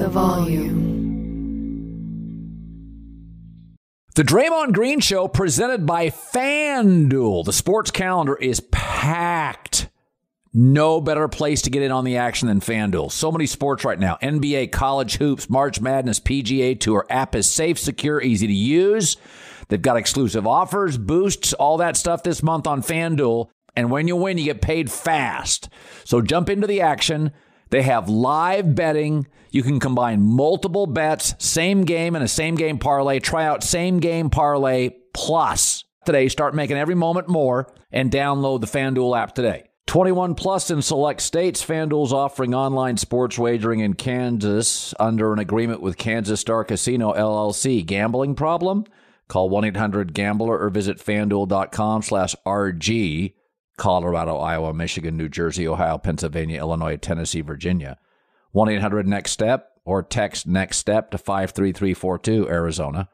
The volume. The Draymond Green Show presented by FanDuel. The sports calendar is packed. No better place to get in on the action than FanDuel. So many sports right now NBA, college hoops, March Madness, PGA Tour. App is safe, secure, easy to use. They've got exclusive offers, boosts, all that stuff this month on FanDuel. And when you win, you get paid fast. So jump into the action. They have live betting. You can combine multiple bets, same game and a same game parlay. Try out same game parlay plus today. Start making every moment more and download the FanDuel app today. 21 plus in select states. FanDuel's offering online sports wagering in Kansas under an agreement with Kansas Star Casino LLC. Gambling problem? Call 1-800-GAMBLER or visit fanduel.com slash RG. Colorado, Iowa, Michigan, New Jersey, Ohio, Pennsylvania, Illinois, Tennessee, Virginia. 1-800-NEXT-STEP or text NEXT STEP to 53342 Arizona.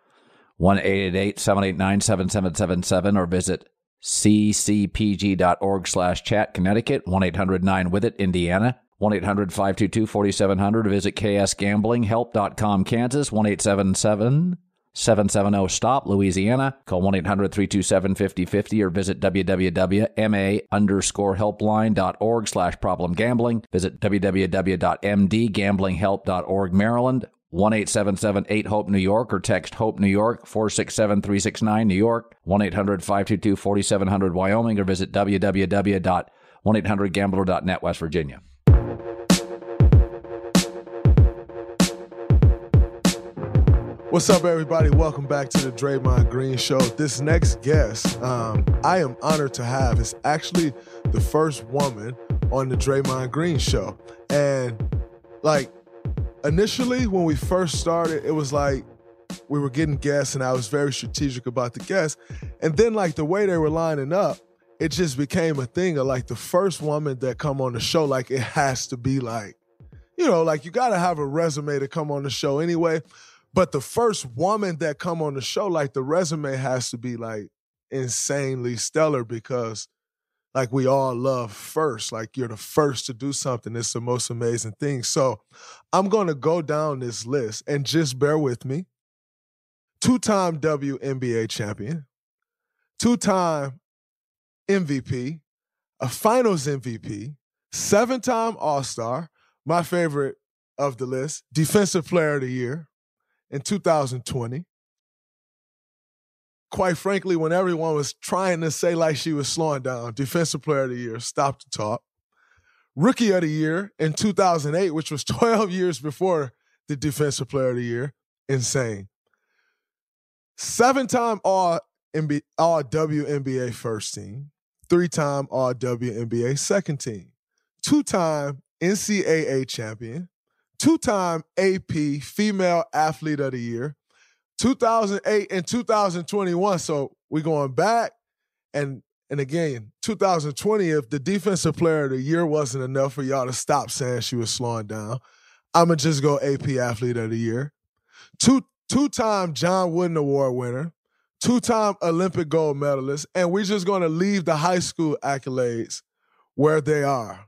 1-888-789-7777 or visit ccpg.org slash chat Connecticut, 1-800-9-WITH-IT Indiana, 1-800-522-4700 visit ksgamblinghelp.com Kansas, 1-877 770 STOP Louisiana. Call 1 800 327 5050 or visit www.ma underscore helpline.org slash problem gambling. Visit www.mdgamblinghelp.org Maryland. 1 877 Hope New York or text Hope New York 467 369 New York. 1 800 522 4700 Wyoming or visit www.1800gambler.net West Virginia. What's up, everybody? Welcome back to the Draymond Green Show. This next guest, um, I am honored to have, is actually the first woman on the Draymond Green Show. And like initially, when we first started, it was like we were getting guests, and I was very strategic about the guests. And then, like the way they were lining up, it just became a thing of like the first woman that come on the show, like it has to be like, you know, like you got to have a resume to come on the show anyway. But the first woman that come on the show, like the resume has to be like insanely stellar because like we all love first. Like you're the first to do something. It's the most amazing thing. So I'm gonna go down this list and just bear with me. Two-time WNBA champion, two-time MVP, a finals MVP, seven-time All-Star, my favorite of the list, defensive player of the year, in 2020. Quite frankly, when everyone was trying to say like she was slowing down, Defensive Player of the Year, stop the talk. Rookie of the Year in 2008, which was 12 years before the Defensive Player of the Year, insane. Seven time All, all WNBA first team, three time All WNBA second team, two time NCAA champion, two time AP Female Athlete of the Year, 2008 and 2021. So we're going back. And, and again, 2020, if the Defensive Player of the Year wasn't enough for y'all to stop saying she was slowing down, I'm going to just go AP Athlete of the Year. Two, two-time John Wooden Award winner, two-time Olympic gold medalist, and we're just to leave the high school accolades where they are.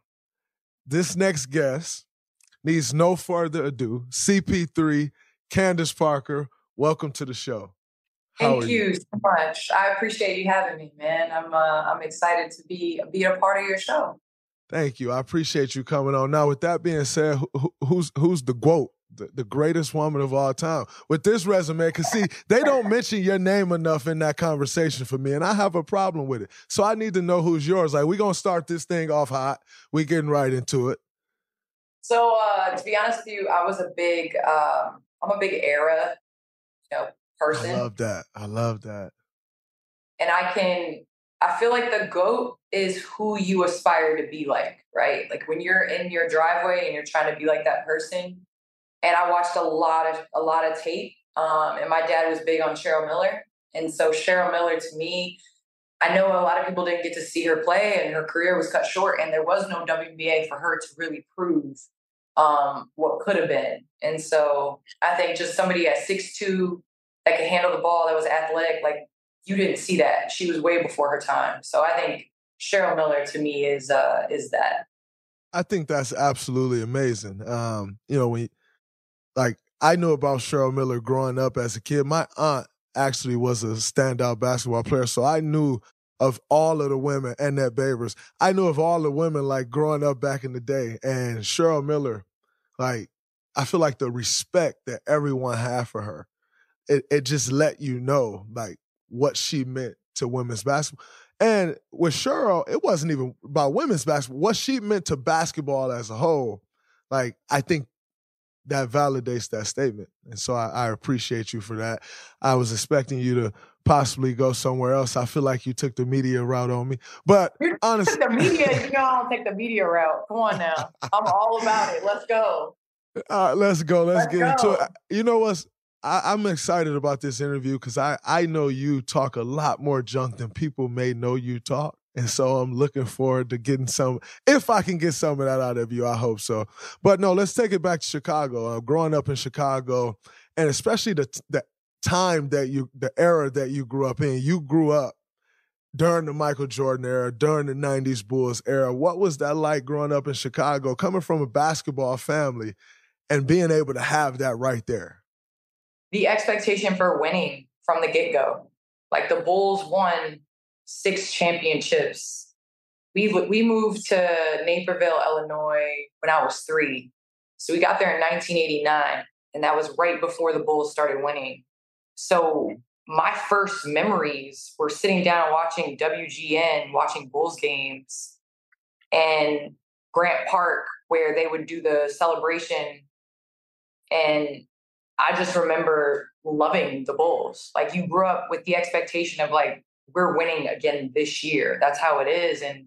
This next guest needs no further ado. CP3, Candace Parker, welcome to the show. How Thank you, you, so much. I appreciate you having me, man. I'm uh, I'm excited to be be a part of your show. Thank you. I appreciate you coming on. Now, with that being said, who, who's who's the GOAT, the, the greatest woman of all time? With this resume, because see, they don't mention your name enough in that conversation for me, and I have a problem with it. So I need to know who's yours. Like, we're gonna start this thing off hot. We getting right into it. So uh, to be honest with you, I was a big um, I'm a big era, you know, person. I love that. I love that. And I can I feel like the goat is who you aspire to be like, right? Like when you're in your driveway and you're trying to be like that person. And I watched a lot of a lot of tape. Um, and my dad was big on Cheryl Miller. And so Cheryl Miller to me, I know a lot of people didn't get to see her play and her career was cut short and there was no WNBA for her to really prove um, what could have been. And so I think just somebody at six two that could handle the ball, that was athletic, like you didn't see that. She was way before her time. So I think Cheryl Miller to me is uh is that. I think that's absolutely amazing. Um, you know, when like I knew about Cheryl Miller growing up as a kid. My aunt actually was a standout basketball player, so I knew of all of the women Annette Babers. I knew of all the women like growing up back in the day, and Cheryl Miller, like I feel like the respect that everyone had for her, it it just let you know like what she meant to women's basketball. And with Cheryl, it wasn't even about women's basketball. What she meant to basketball as a whole, like I think that validates that statement. And so I, I, appreciate you for that. I was expecting you to possibly go somewhere else. I feel like you took the media route on me. But honestly, the media, you know, I don't take the media route. Come on now. I'm all about it. Let's go. All right, let's go. Let's, let's get go. into it. You know what's I, am excited about this interview because I, I know you talk a lot more junk than people may know you talk. And so I'm looking forward to getting some, if I can get some of that out of you, I hope so. But no, let's take it back to Chicago. Uh, growing up in Chicago, and especially the, the time that you, the era that you grew up in, you grew up during the Michael Jordan era, during the 90s Bulls era. What was that like growing up in Chicago, coming from a basketball family and being able to have that right there? the expectation for winning from the get go. Like the Bulls won six championships. We we moved to Naperville, Illinois when I was three. So we got there in 1989, and that was right before the Bulls started winning. So my first memories were sitting down watching WGN, watching Bulls games, and Grant Park, where they would do the celebration. And I just remember loving the Bulls. Like you grew up with the expectation of like we're winning again this year. That's how it is, and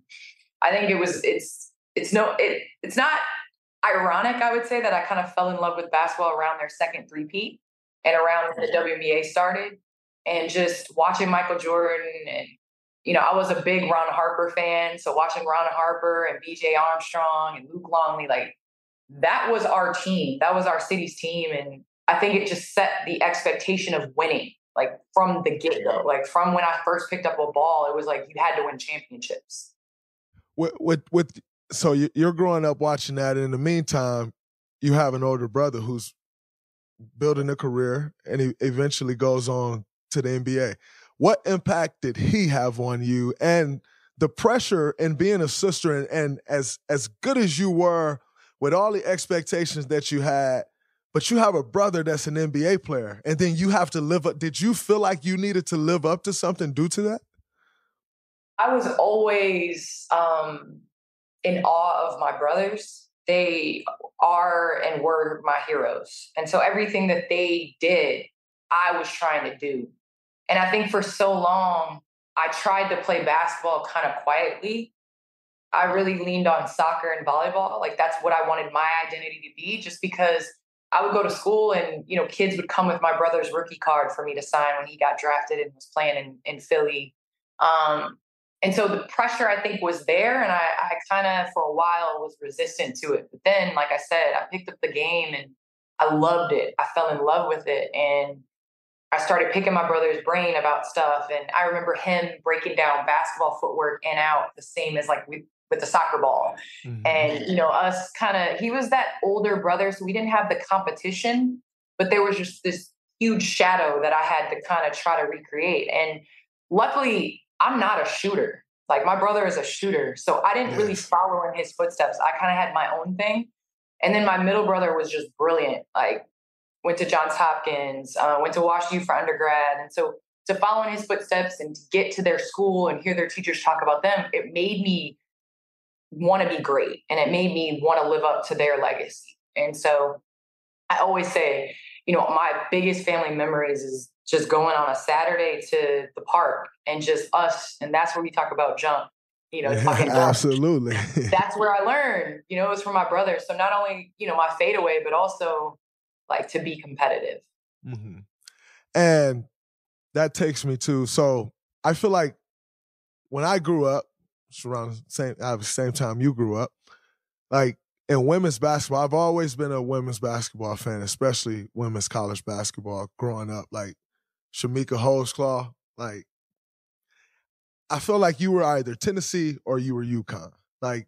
I think it was. It's it's no it it's not ironic. I would say that I kind of fell in love with basketball around their second three-peat and around when the mm-hmm. WNBA started, and just watching Michael Jordan and you know, I was a big Ron Harper fan. So watching Ron Harper and BJ Armstrong and Luke Longley, like that was our team. That was our city's team. And I think it just set the expectation of winning, like from the get go. Like from when I first picked up a ball, it was like you had to win championships. With with, with so you're growing up watching that. And in the meantime, you have an older brother who's building a career, and he eventually goes on to the NBA. What impact did he have on you, and the pressure and being a sister, and, and as as good as you were with all the expectations that you had but you have a brother that's an NBA player, and then you have to live up. Did you feel like you needed to live up to something due to that? I was always um, in awe of my brothers. They are and were my heroes. And so everything that they did, I was trying to do. And I think for so long, I tried to play basketball kind of quietly. I really leaned on soccer and volleyball. Like that's what I wanted my identity to be, just because I would go to school and, you know, kids would come with my brother's rookie card for me to sign when he got drafted and was playing in, in Philly. Um, and so the pressure I think was there and I, I kind of for a while was resistant to it. But then, like I said, I picked up the game and I loved it. I fell in love with it. And I started picking my brother's brain about stuff. And I remember him breaking down basketball footwork and out the same as like we with the soccer ball. Mm-hmm. And, you know, us kind of, he was that older brother. So we didn't have the competition, but there was just this huge shadow that I had to kind of try to recreate. And luckily, I'm not a shooter. Like my brother is a shooter. So I didn't yes. really follow in his footsteps. I kind of had my own thing. And then my middle brother was just brilliant. Like went to Johns Hopkins, uh, went to WashU for undergrad. And so to follow in his footsteps and to get to their school and hear their teachers talk about them, it made me want to be great and it made me want to live up to their legacy. And so I always say, you know, my biggest family memories is just going on a Saturday to the park and just us. And that's where we talk about jump, you know, absolutely. that's where I learned, you know, it was from my brother. So not only, you know, my fadeaway, but also like to be competitive. Mm-hmm. And that takes me to, so I feel like when I grew up, around the same at the same time you grew up. Like in women's basketball, I've always been a women's basketball fan, especially women's college basketball growing up. Like Chamique Holdsclaw, like I feel like you were either Tennessee or you were UConn. Like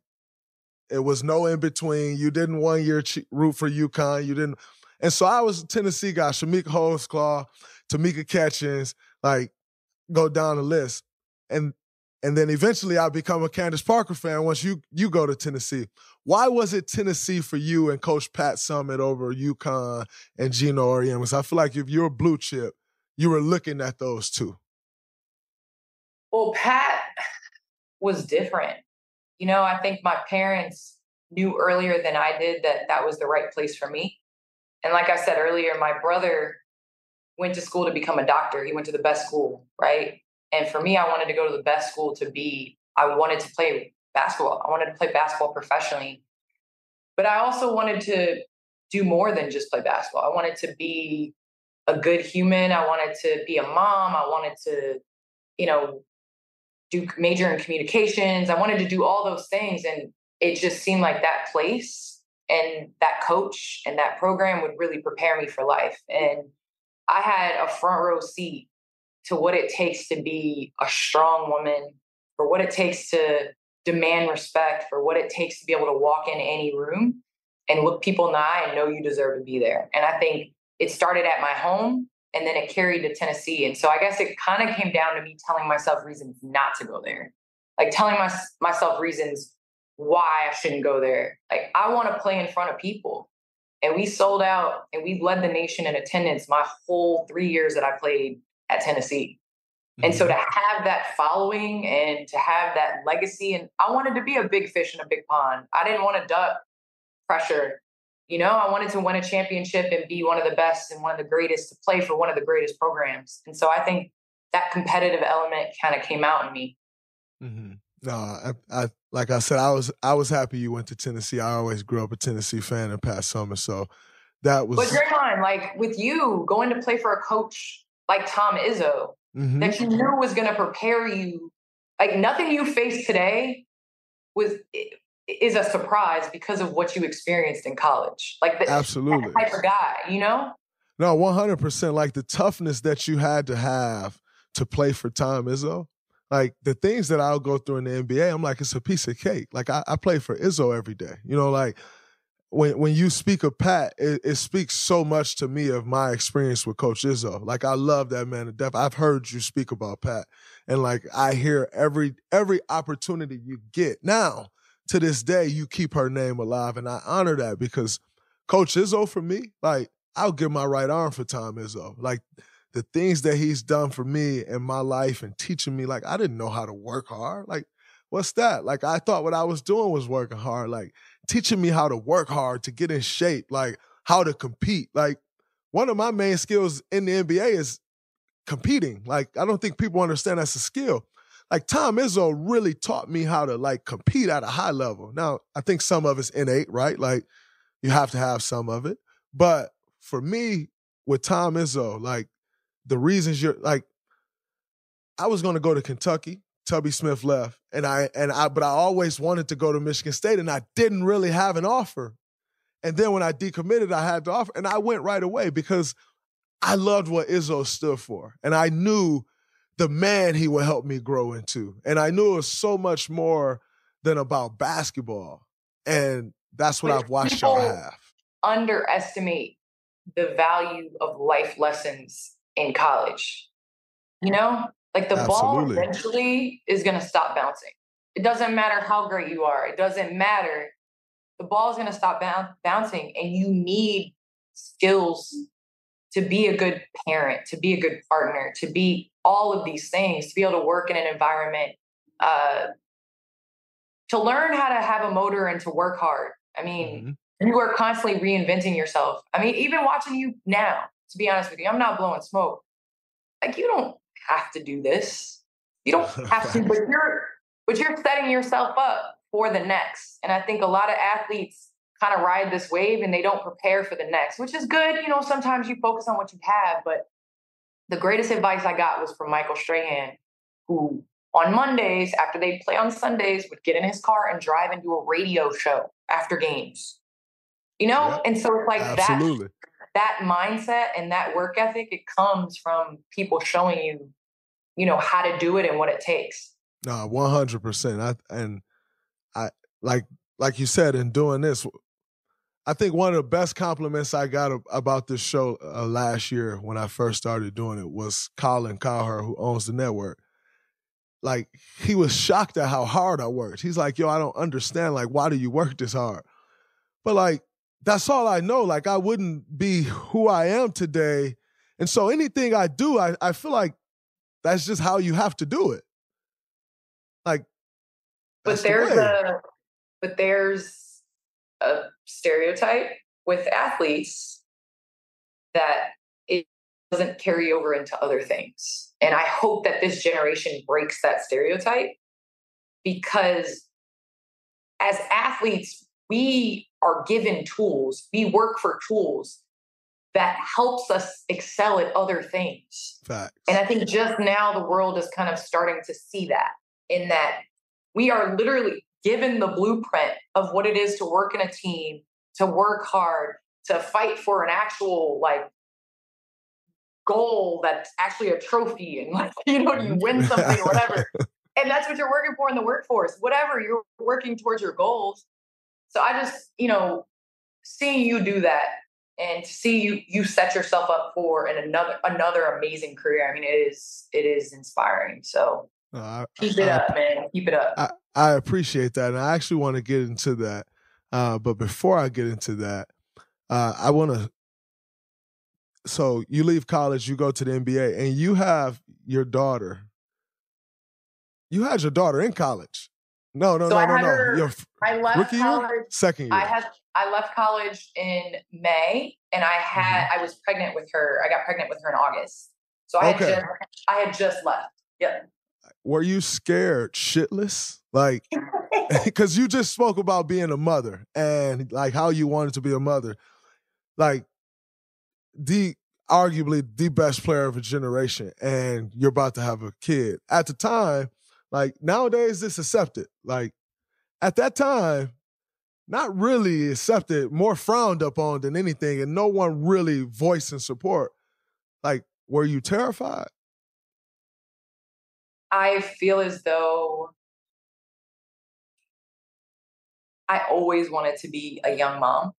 it was no in between. You didn't one year root for UConn. You didn't, and so I was a Tennessee guy. Chamique Holdsclaw, Tamika Catchings, like go down the list. And and then eventually I become a Candace Parker fan once you you go to Tennessee. Why was it Tennessee for you and Coach Pat Summitt over UConn and Geno Auriemma? I feel like if you're a blue chip, you were looking at those two. Well, Pat was different. You know, I think my parents knew earlier than I did that that was the right place for me. And like I said earlier, my brother went to school to become a doctor. He went to the best school, right? And for me, I wanted to go to the best school to be, I wanted to play basketball. I wanted to play basketball professionally. But I also wanted to do more than just play basketball. I wanted to be a good human. I wanted to be a mom. I wanted to, you know, do major in communications. I wanted to do all those things. And it just seemed like that place and that coach and that program would really prepare me for life. And I had a front row seat to what it takes to be a strong woman, for what it takes to demand respect, for what it takes to be able to walk in any room and look people in the eye and know you deserve to be there. And I think it started at my home and then it carried to Tennessee. And so I guess it kind of came down to me telling myself reasons not to go there, like telling my, myself reasons why I shouldn't go there. Like I want to play in front of people. And we sold out and we led the nation in attendance my whole three years that I played at Tennessee. Mm-hmm. And so to mm-hmm. have that following and to have that legacy, and I wanted to be a big fish in a big pond. I didn't want to duck pressure. You know, I wanted to win a championship and be one of the best and one of the greatest to play for one of the greatest programs. And so I think that competitive element kind of came out in me. Mm-hmm. No, I, I, like I said, I was I was happy you went to Tennessee. I always grew up a Tennessee fan and Pat Summitt, so that was. But Draymond, like with you going to play for a coach like Tom Izzo mm-hmm. that you knew was going to prepare you. Like nothing you face today was is a surprise because of what you experienced in college. Like the, absolutely type of guy, you know. No, one hundred percent. Like the toughness that you had to have to play for Tom Izzo. Like the things that I'll go through in the NBA, I'm like, it's a piece of cake. Like I, I play for Izzo every day. You know, like when when you speak of Pat, it, it, speaks so much to me of my experience with Coach Izzo. Like I love that man to death. I've heard you speak about Pat, and like I hear every every opportunity you get. Now to this day, you keep her name alive, and I honor that because Coach Izzo for me, like I'll give my right arm for Tom Izzo. Like the things that he's done for me in my life and teaching me, like I didn't know how to work hard. Like what's that? Like I thought what I was doing was working hard. Like teaching me how to work hard, to get in shape, like how to compete. Like one of my main skills in the NBA is competing. Like I don't think people understand that's a skill. Like Tom Izzo really taught me how to like compete at a high level. Now, I think some of it's innate, right? Like you have to have some of it. But for me, with Tom Izzo, like the reasons you're like, I was to go to Kentucky Tubby Smith left, and I and I but I always wanted to go to Michigan State, and I didn't really have an offer. And then when I decommitted, I had the offer, and I went right away because I loved what Izzo stood for, and I knew the man he would help me grow into, and I knew it was so much more than about basketball. And that's what I've watched y'all have. Underestimate the value of life lessons in college. You know, like the Absolutely. ball eventually is going to stop bouncing. It doesn't matter how great you are. It doesn't matter. The ball is going to stop bouncing, and you need skills to be a good parent, to be a good partner, to be all of these things, to be able to work in an environment, uh, to learn how to have a motor and to work hard. I mean, mm-hmm. you are constantly reinventing yourself. I mean, even watching you now, to be honest with you, I'm not blowing smoke. Like you don't have to do this. You don't have to, but you're but you're setting yourself up for the next. And I think a lot of athletes kind of ride this wave and they don't prepare for the next, which is good. You know, sometimes you focus on what you have, but the greatest advice I got was from Michael Strahan, who on Mondays, after they play on Sundays, would get in his car and drive and do a radio show after games. You know? Yep. And so it's like Absolutely. That mindset and that work ethic, it comes from people showing you, you know, how to do it and what it takes. No, one hundred percent. I and I like like you said in doing this. I think one of the best compliments I got about this show uh, last year when I first started doing it was Colin Cowherd, who owns the network. Like he was shocked at how hard I worked. He's like, "Yo, I don't understand. Like, why do you work this hard?" But like, that's all I know. Like, I wouldn't be who I am today. And so anything I do, I, I feel like that's just how you have to do it. Like, but there's the a, but there's a stereotype with athletes that it doesn't carry over into other things. And I hope that this generation breaks that stereotype because as athletes, we are given tools, we work for tools that helps us excel at other things. Facts. And I think just now the world is kind of starting to see that in that we are literally given the blueprint of what it is to work in a team, to work hard, to fight for an actual like goal that's actually a trophy and like you know you mm-hmm. win something or whatever and that's what you're working for in the workforce whatever you're working towards your goals so i just you know seeing you do that and to see you you set yourself up for an another another amazing career i mean it is it is inspiring. So I, keep it I, up man. Keep it up. I, I appreciate that and i actually want to get into that. Uh, but before i get into that uh, i want to so you leave college you go to the nba and you have your daughter. You had your daughter in college no, no, so no, no, no. Her, Your I left rookie college. Year? Second year. I had I left college in May, and I had mm-hmm. I was pregnant with her. I got pregnant with her in August. So I okay. had just I had just left. Yep. Were you scared shitless? Like, because you just spoke about being a mother and like how you wanted to be a mother. Like, the arguably the best player of a generation, and you're about to have a kid. At the time, like nowadays, it's accepted. Like at that time, not really accepted, more frowned upon than anything, and no one really voicing support. Like, were you terrified? I feel as though I always wanted to be a young mom.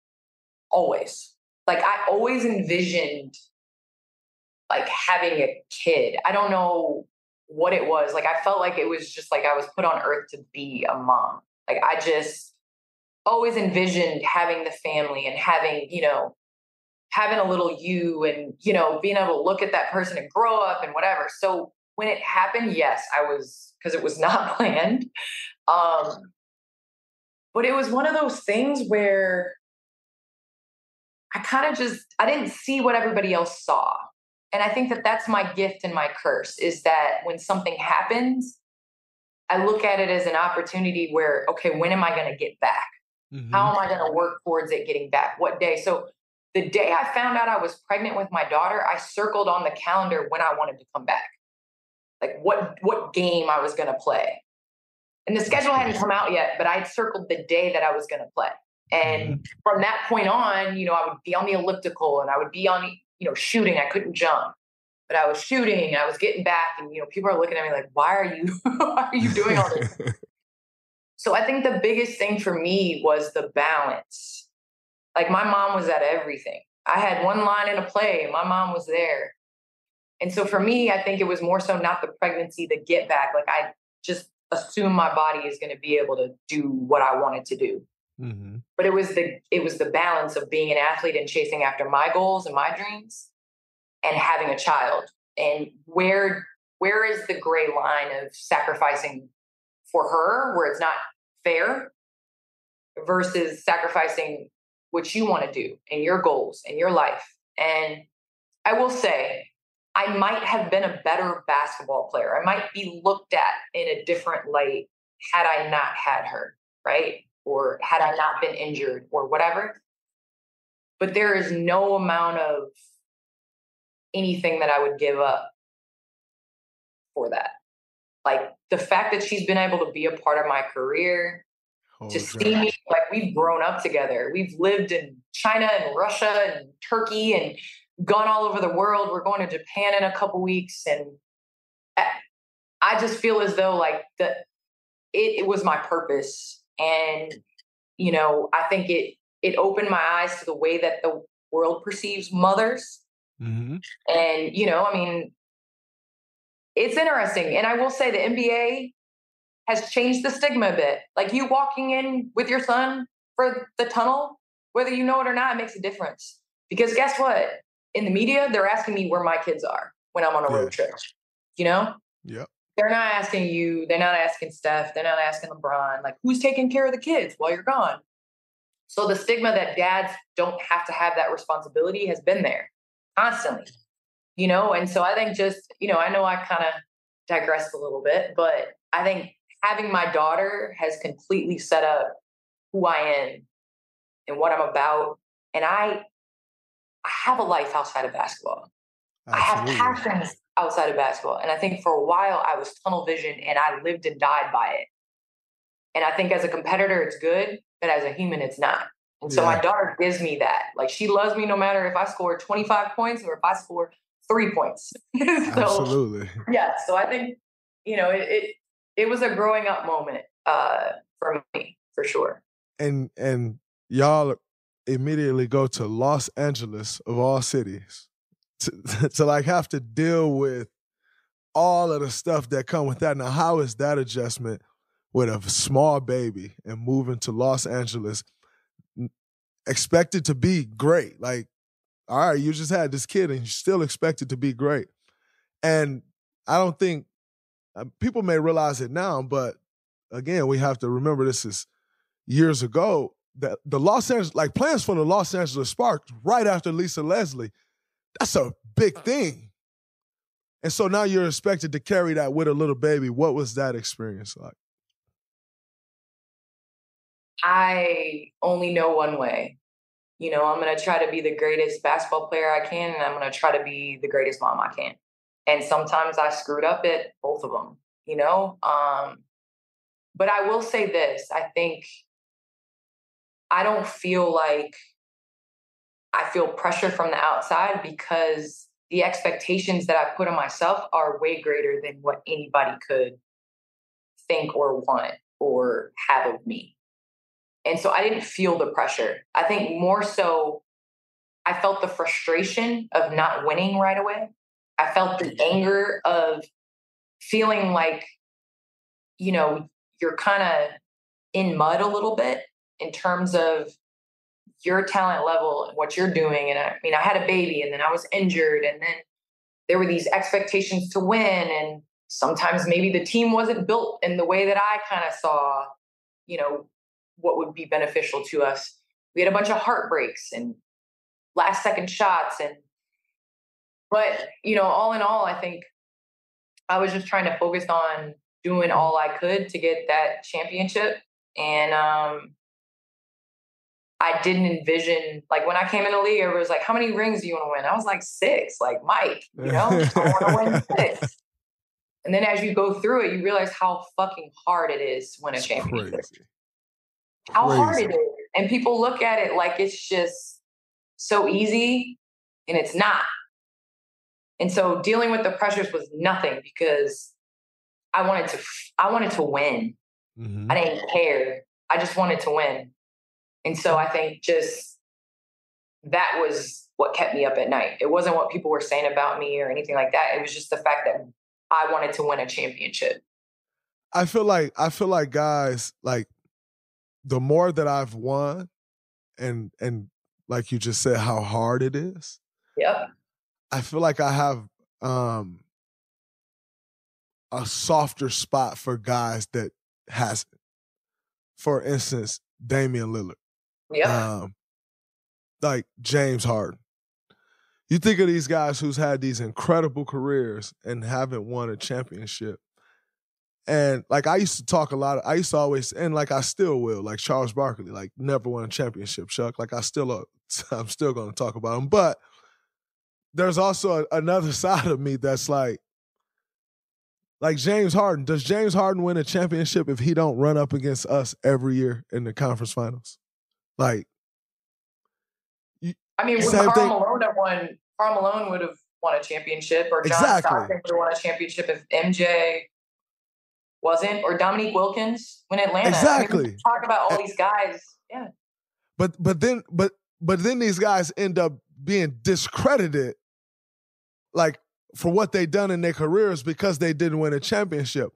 Always. Like I always envisioned like having a kid. I don't know what it was. Like I felt like it was just like I was put on earth to be a mom. Like I just always envisioned having the family and having, you know, having a little you and, you know, being able to look at that person and grow up and whatever. So when it happened, yes, I was because it was not planned. Um but it was one of those things where I kind of just I didn't see what everybody else saw and i think that that's my gift and my curse is that when something happens i look at it as an opportunity where okay when am i going to get back? Mm-hmm. how am i going to work towards it getting back? What day? So the day i found out i was pregnant with my daughter i circled on the calendar when i wanted to come back. Like what what game i was going to play. And the schedule hadn't come out yet but i'd circled the day that i was going to play. And mm-hmm. from that point on you know i would be on the elliptical and i would be on you know, shooting. I couldn't jump, but I was shooting I was getting back. And, you know, people are looking at me like, why are you, why are you doing all this? So I think the biggest thing for me was the balance. Like my mom was at everything. I had one line in a play, my mom was there. And so for me, I think it was more so not the pregnancy, the get back. Like I just assume my body is going to be able to do what I wanted to do. Mm-hmm. But it was the it was the balance of being an athlete and chasing after my goals and my dreams, and having a child. And where where is the gray line of sacrificing for her, where it's not fair, versus sacrificing what you want to do and your goals and your life. And I will say, I might have been a better basketball player. I might be looked at in a different light had I not had her, right? Or had I not been injured or whatever. But there is no amount of anything that I would give up for that. Like the fact that she's been able to be a part of my career, oh, to see me, like we've grown up together. We've lived in China and Russia and Turkey and gone all over the world. We're going to Japan in a couple weeks. And I just feel as though like the it, it was my purpose. And, you know, I think it it opened my eyes to the way that the world perceives mothers. Mm-hmm. And, you know, I mean, it's interesting. And I will say the NBA has changed the stigma a bit. Like you walking in with your son for the tunnel, whether you know it or not, it makes a difference. Because guess what? In the media, they're asking me where my kids are when I'm on a yeah. road trip. You know? Yep. They're not asking you, they're not asking Steph, they're not asking LeBron, like who's taking care of the kids while you're gone. So the stigma that dads don't have to have that responsibility has been there constantly you know and so i think just you know i know i kind of digressed a little bit but i think having my daughter has completely set up who i am and what i'm about and i i have a life outside of basketball Absolutely. i have passions outside of basketball and i think for a while i was tunnel vision and i lived and died by it and i think as a competitor it's good but as a human it's not and so yeah. my daughter gives me that. Like she loves me no matter if I score 25 points or if I score three points. so, Absolutely. Yeah. So I think, you know, it, it, it was a growing up moment uh, for me for sure. And, and y'all immediately go to Los Angeles of all cities to, to like have to deal with all of the stuff that come with that. Now, how is that adjustment with a small baby and moving to Los Angeles? Expected to be great. Like all right, you just had this kid and you still expect it to be great. And I don't think uh, people may realize it now, but again, we have to remember this is years ago. That the Los Angeles, like plans for the Los Angeles Sparks right after Lisa Leslie, that's a big thing. And so now you're expected to carry that with a little baby. What was that experience like? I only know one way you know, I'm going to try to be the greatest basketball player I can, and I'm going to try to be the greatest mom I can. And sometimes I screwed up at both of them, you know? Um, but I will say this I think I don't feel like I feel pressure from the outside because the expectations that I put on myself are way greater than what anybody could think or want or have of me. And so I didn't feel the pressure. I think more so, I felt the frustration of not winning right away. I felt the anger of feeling like, you know, you're kind of in mud a little bit in terms of your talent level and what you're doing. And I mean, I had a baby and then I was injured and then there were these expectations to win. And sometimes maybe the team wasn't built in the way that I kind of saw, you know, what would be beneficial to us. We had a bunch of heartbreaks and last second shots and but you know, all in all, I think I was just trying to focus on doing all I could to get that championship. And um I didn't envision like when I came in the league, it was like, how many rings do you want to win? I was like six, like Mike, you know, I want to win six. And then as you go through it, you realize how fucking hard it is to win a championship how Crazy. hard it is. And people look at it like it's just so easy, and it's not. And so dealing with the pressures was nothing because I wanted to I wanted to win. Mm-hmm. I didn't care. I just wanted to win. And so I think just that was what kept me up at night. It wasn't what people were saying about me or anything like that. It was just the fact that I wanted to win a championship. I feel like I feel like guys like the more that I've won and and like you just said how hard it is. Yep. I feel like I have um a softer spot for guys that hasn't. For instance, Damian Lillard. Yeah. Um, like James Harden. You think of these guys who's had these incredible careers and haven't won a championship. And like I used to talk a lot. Of, I used to always, and like I still will, like Charles Barkley, like never won a championship, Chuck. Like I still, uh, I'm still going to talk about him. But there's also a, another side of me that's like, like James Harden. Does James Harden win a championship if he don't run up against us every year in the conference finals? Like, I mean, would thing. Malone have won? Karl Malone would have won a championship, or John exactly. Stockton would have won a championship if MJ wasn't, or Dominique Wilkins when Atlanta. Exactly. I mean, talk about all these guys. Yeah. But but then but but then these guys end up being discredited, like for what they done in their careers because they didn't win a championship.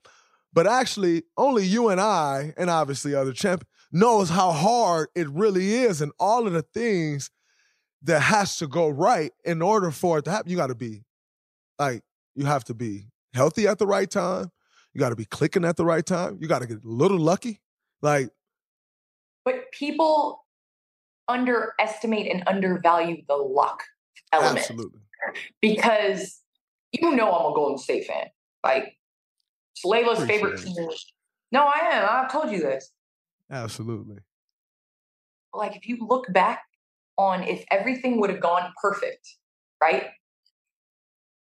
But actually, only you and I, and obviously other champions, knows how hard it really is and all of the things that has to go right in order for it to happen. You got to be like, you have to be healthy at the right time. You got to be clicking at the right time. You got to get a little lucky. Like, but people underestimate and undervalue the luck element. Absolutely. Because you know I'm a Golden State fan. Like, it's Lailaa's favorite team. No, I am. I've told you this. Absolutely. Like, if you look back on if everything would have gone perfect, right?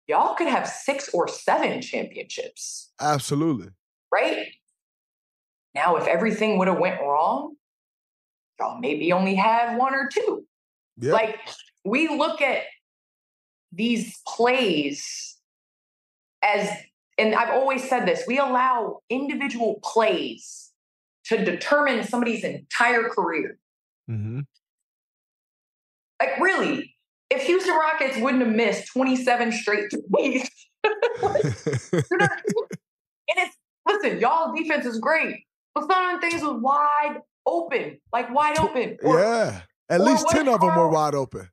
Y'all could have six or seven championships. Absolutely. Right? Now, if everything would have went wrong, y'all maybe only have one or two. Yep. Like we look at these plays as, and I've always said this, we allow individual plays to determine somebody's entire career. Mm-hmm. Like, really, if Houston Rockets wouldn't have missed 27 straight threes, like, and it's listen, y'all defense is great, but some of the things was wide open, like wide open. Or, yeah, at least 10 of them were wide open.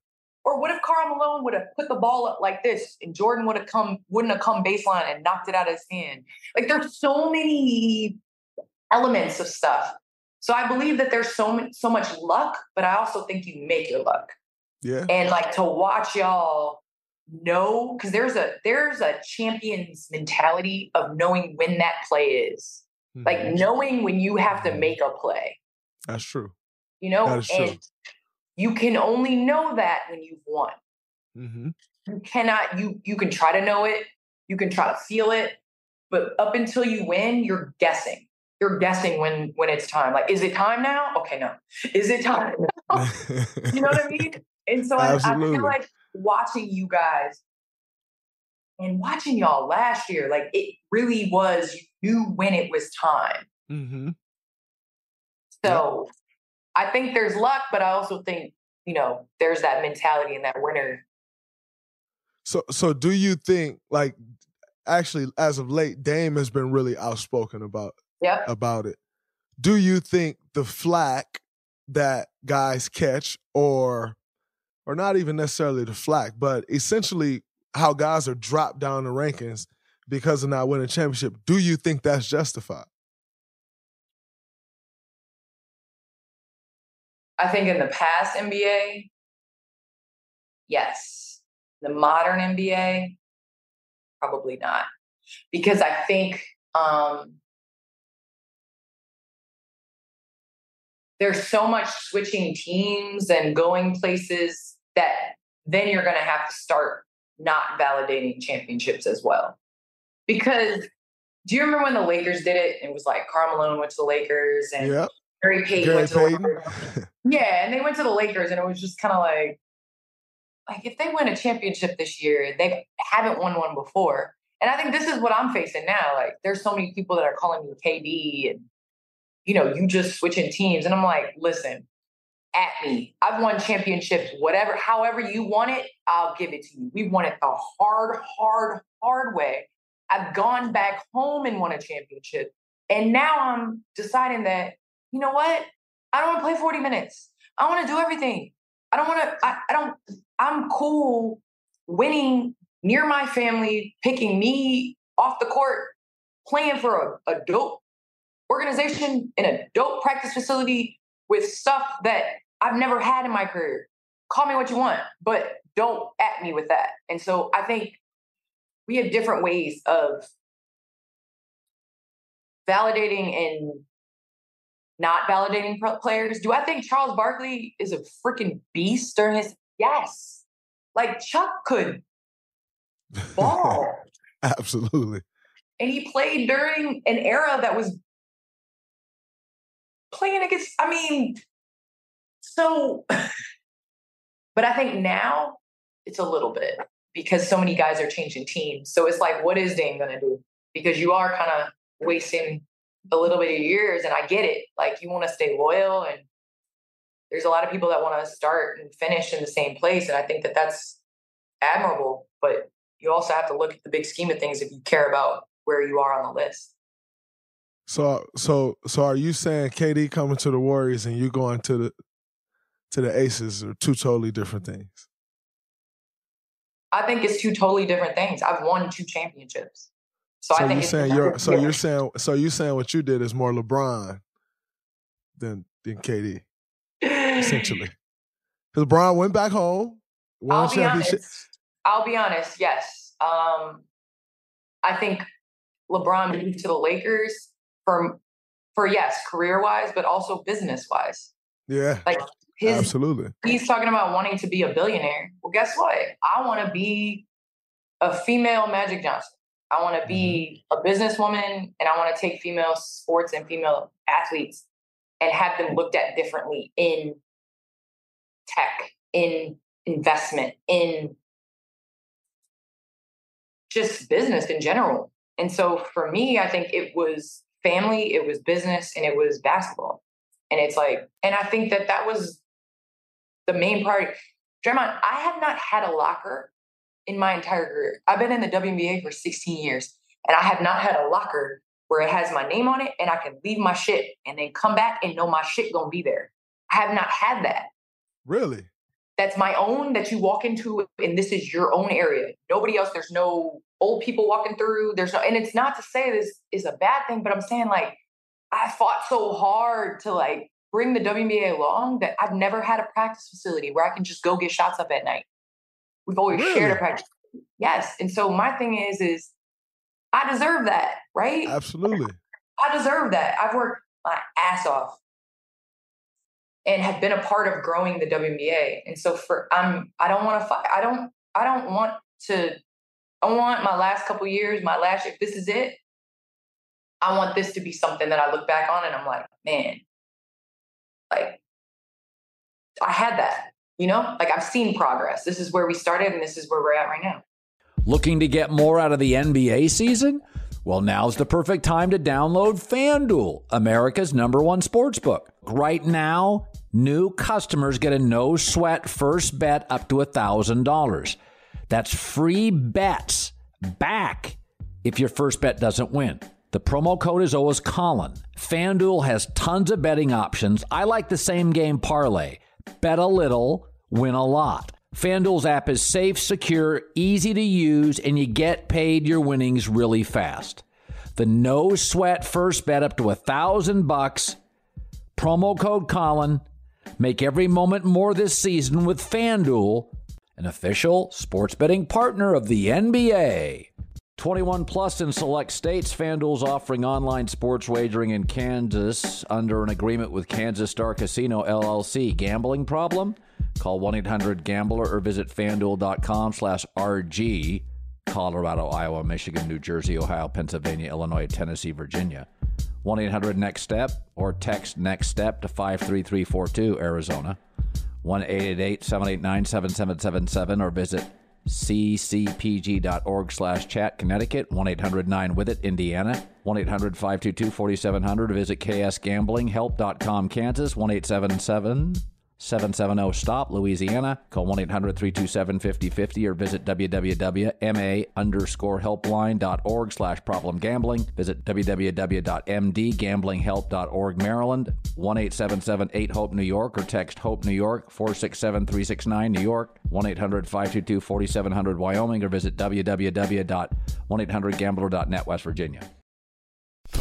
Or what if Karl Malone would have put the ball up like this and Jordan would have come, wouldn't have come baseline and knocked it out of his hand? Like there's so many elements of stuff. So I believe that there's so so much luck, but I also think you make your luck. Yeah. And like to watch y'all know, because there's a there's a champion's mentality of knowing when that play is. Mm-hmm. Like knowing when you have to make a play. That's true. You know, and true. you can only know that when you've won. Mm-hmm. You cannot, you you can try to know it, you can try to feel it, but up until you win, you're guessing you're guessing when when it's time. Like, is it time now? Okay, no. Is it time now? you know what I mean? And so I, I, feel like watching you guys and watching y'all last year, like it really was, you knew when it was time. Mm-hmm. So yep. I think there's luck, but I also think, you know, there's that mentality in that winner. So, so do you think, like, actually, as of late, Dame has been really outspoken about yep. about it. Do you think the flack that guys catch, or or not even necessarily the flack, but essentially how guys are dropped down the rankings because of not winning a championship. Do you think that's justified? I think in the past NBA, yes. The modern NBA, probably not. Because I think um, there's so much switching teams and going places that then you're going to have to start not validating championships as well. Because do you remember when the Lakers did it? It was like Karl Malone went to the Lakers and yep. Gary Payton Gary went to Payton. the Lakers. yeah, and they went to the Lakers and it was just kind of like, like if they win a championship this year, they haven't won one before. And I think this is what I'm facing now. Like there's so many people that are calling me KD and you know, you just switching teams. And I'm like, listen, at me. I've won championships, whatever, however you want it, I'll give it to you. We won it the hard, hard, hard way. I've gone back home and won a championship. And now I'm deciding that, you know what? I don't want to play 40 minutes. I want to do everything. I don't want to, I, I don't, I'm cool winning near my family, picking me off the court, playing for a, a dope organization in a dope practice facility with stuff that I've never had in my career. Call me what you want, but don't at me with that. And so I think we have different ways of validating and not validating players. Do I think Charles Barkley is a freaking beast during his? Yes. Like Chuck could ball. Absolutely. And he played during an era that was playing against, I mean, so, but I think now it's a little bit because so many guys are changing teams. So it's like, what is Dame going to do? Because you are kind of wasting a little bit of years, and I get it. Like you want to stay loyal, and there's a lot of people that want to start and finish in the same place, and I think that that's admirable. But you also have to look at the big scheme of things if you care about where you are on the list. So, so, so, are you saying KD coming to the Warriors and you going to the to the Aces are two totally different things? I think it's two totally different things. I've won two championships. So, so I think you're saying you're so you're saying so you're saying what you did is more LeBron than than KD, essentially. Because LeBron went back home, won I'll championship. Be honest. I'll be honest. Yes, um, I think LeBron moved to the Lakers for for yes, career wise, but also business wise. Yeah, like his, absolutely. He's talking about wanting to be a billionaire. Well, guess what? I want to be a female Magic Johnson. I want to be mm-hmm. a businesswoman and I want to take female sports and female athletes and have them looked at differently in tech, in investment, in just business in general. And so for me, I think it was family, it was business, and it was basketball. And it's like, and I think that that was the main part. Draymond, I have not had a locker in my entire career. I've been in the WNBA for 16 years, and I have not had a locker where it has my name on it and I can leave my shit and then come back and know my shit gonna be there. I have not had that. Really? That's my own that you walk into and this is your own area. Nobody else, there's no old people walking through. There's no, and it's not to say this is a bad thing, but I'm saying like I fought so hard to like bring the WNBA along that I've never had a practice facility where I can just go get shots up at night. We've always really? shared a practice. Yes. And so my thing is, is I deserve that, right? Absolutely. I deserve that. I've worked my ass off and have been a part of growing the WNBA. And so for I'm I don't want to fight. I don't I don't want to I want my last couple years, my last if this is it, I want this to be something that I look back on and I'm like, man, like I had that, you know, like I've seen progress. This is where we started and this is where we're at right now. Looking to get more out of the NBA season? Well, now's the perfect time to download FanDuel, America's number one sports book. Right now, new customers get a no sweat first bet up to $1,000. That's free bets back if your first bet doesn't win. The promo code is always Colin. FanDuel has tons of betting options. I like the same game parlay. Bet a little, win a lot. FanDuel's app is safe, secure, easy to use, and you get paid your winnings really fast. The no sweat first bet up to a thousand bucks. Promo code Colin. Make every moment more this season with FanDuel, an official sports betting partner of the NBA. 21 plus in select states. FanDuel's offering online sports wagering in Kansas under an agreement with Kansas Star Casino LLC. Gambling problem? Call 1-800-GAMBLER or visit fanduel.com slash RG. Colorado, Iowa, Michigan, New Jersey, Ohio, Pennsylvania, Illinois, Tennessee, Virginia. 1-800-NEXT-STEP or text NEXT STEP to 53342 Arizona. 1-888-789-7777 or visit ccpg.org slash chat Connecticut, 1-800-9-WITH-IT Indiana, 1-800-522-4700 visit ksgamblinghelp.com Kansas, 1-877- 770 STOP, Louisiana. Call 1 800 327 5050 or visit www.ma underscore helpline.org slash problem gambling. Visit www.mdgamblinghelp.org, Maryland. 1 877 8 HOPE New York or text HOPE New York 467 369 New York. 1 800 522 4700 Wyoming or visit www.1800gambler.net West Virginia.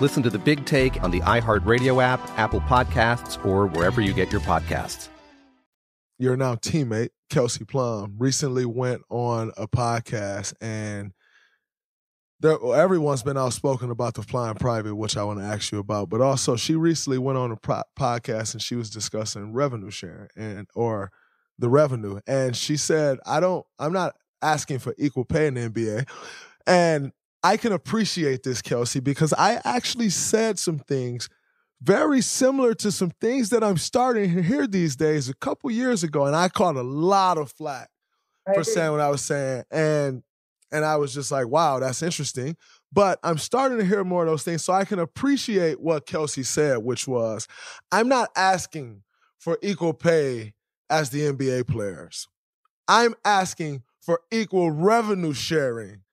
Listen to the big take on the iHeartRadio app, Apple Podcasts, or wherever you get your podcasts. Your now teammate, Kelsey Plum, recently went on a podcast and there, everyone's been outspoken about the flying private, which I want to ask you about. But also, she recently went on a pro- podcast and she was discussing revenue sharing and or the revenue. And she said, "I don't. I'm not asking for equal pay in the NBA." And I can appreciate this, Kelsey, because I actually said some things very similar to some things that I'm starting to hear these days a couple years ago. And I caught a lot of flack for saying what I was saying. And and I was just like, wow, that's interesting. But I'm starting to hear more of those things. So I can appreciate what Kelsey said, which was, I'm not asking for equal pay as the NBA players. I'm asking for equal revenue sharing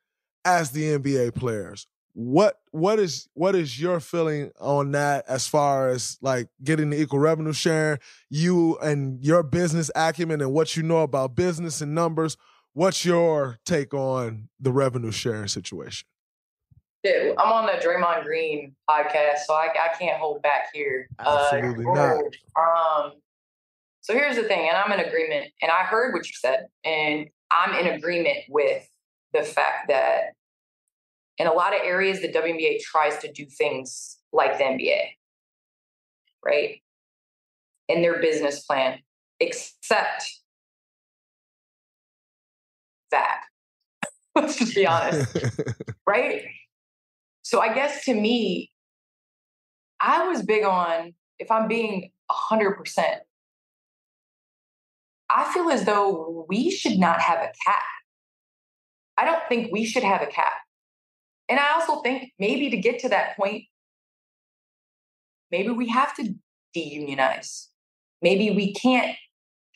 as the NBA players. What what is what is your feeling on that as far as like getting the equal revenue sharing, you and your business acumen and what you know about business and numbers? What's your take on the revenue sharing situation? Yeah, I'm on the Draymond Green podcast, so I, I can't hold back here. Absolutely uh, not. Um, so here's the thing, and I'm in agreement, and I heard what you said, and I'm in agreement with the fact that in a lot of areas, the WNBA tries to do things like the NBA, right? In their business plan, except that. Let's just be honest, right? So I guess to me, I was big on, if I'm being 100%, I feel as though we should not have a cap. I don't think we should have a cap. And I also think maybe to get to that point, maybe we have to deunionize. Maybe we can't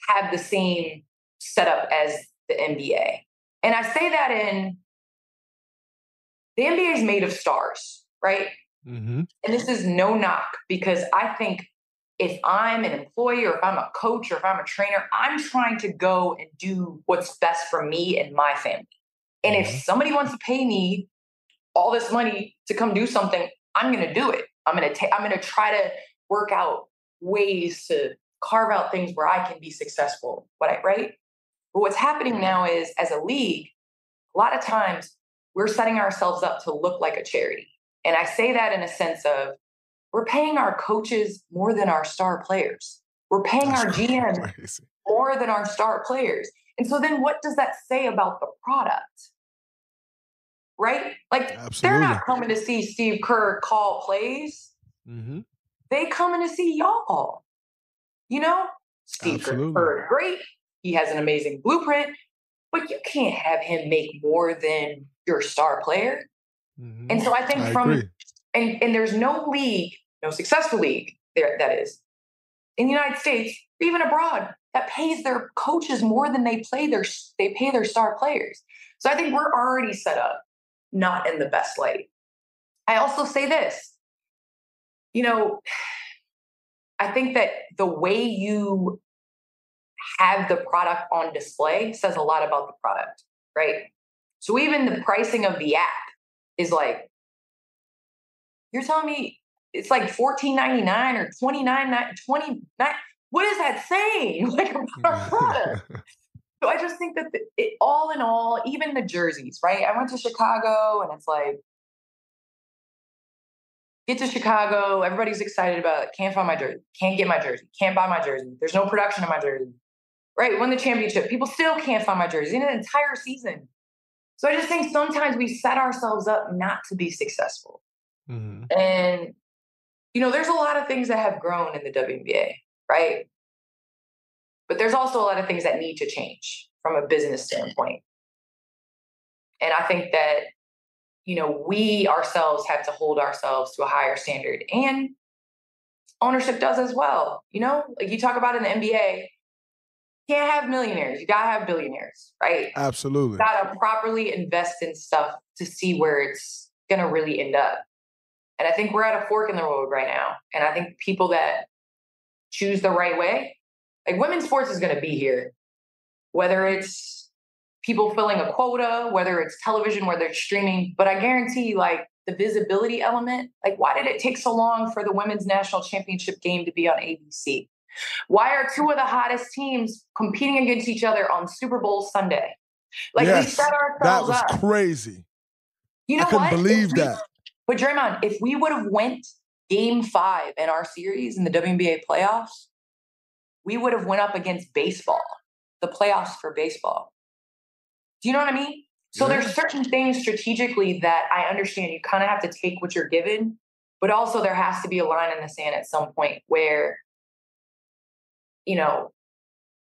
have the same setup as the NBA. And I say that in the NBA is made of stars, right? Mm-hmm. And this is no knock because I think if I'm an employee or if I'm a coach or if I'm a trainer, I'm trying to go and do what's best for me and my family. And if mm-hmm. somebody wants to pay me all this money to come do something, I'm going to do it. I'm going to take, I'm going to try to work out ways to carve out things where I can be successful. What I, right? But what's happening mm-hmm. now is as a league, a lot of times we're setting ourselves up to look like a charity. And I say that in a sense of we're paying our coaches more than our star players. We're paying That's our GM more than our star players. And so then what does that say about the product? Right? Like they're not coming to see Steve Kerr call plays. Mm-hmm. They coming to see y'all. You know, Steve Absolutely. Kerr, great. He has an amazing blueprint, but you can't have him make more than your star player. And so I think I from agree. and and there's no league, no successful league there that is in the United States, or even abroad, that pays their coaches more than they play their they pay their star players. So I think we're already set up not in the best light. I also say this, you know, I think that the way you have the product on display says a lot about the product, right? So even the pricing of the app is like, you're telling me it's like $14.99 or $29, 29 What is that saying? Like about our product. So I just think that the, it, all in all, even the jerseys, right? I went to Chicago and it's like, get to Chicago, everybody's excited about it. Can't find my jersey, can't get my jersey, can't buy my jersey. There's no production of my jersey. Right? Won the championship. People still can't find my jersey in an entire season. So I just think sometimes we set ourselves up not to be successful. Mm-hmm. And, you know, there's a lot of things that have grown in the WNBA, right? But there's also a lot of things that need to change from a business standpoint. And I think that, you know, we ourselves have to hold ourselves to a higher standard and ownership does as well. You know, like you talk about in the NBA, can't have millionaires, you gotta have billionaires, right? Absolutely. You gotta properly invest in stuff to see where it's gonna really end up. And I think we're at a fork in the road right now. And I think people that choose the right way, like women's sports is gonna be here. Whether it's people filling a quota, whether it's television, whether it's streaming, but I guarantee like the visibility element, like why did it take so long for the women's national championship game to be on ABC? Why are two of the hottest teams competing against each other on Super Bowl Sunday? Like we yes, set that was up. crazy. You know I couldn't what? Believe we- that. But Draymond, if we would have went game five in our series in the WNBA playoffs, we would have went up against baseball, the playoffs for baseball. Do you know what I mean? So Yeah. there's certain things strategically that I understand you kind of have to take what you're given, but also there has to be a line in the sand at some point where, you know,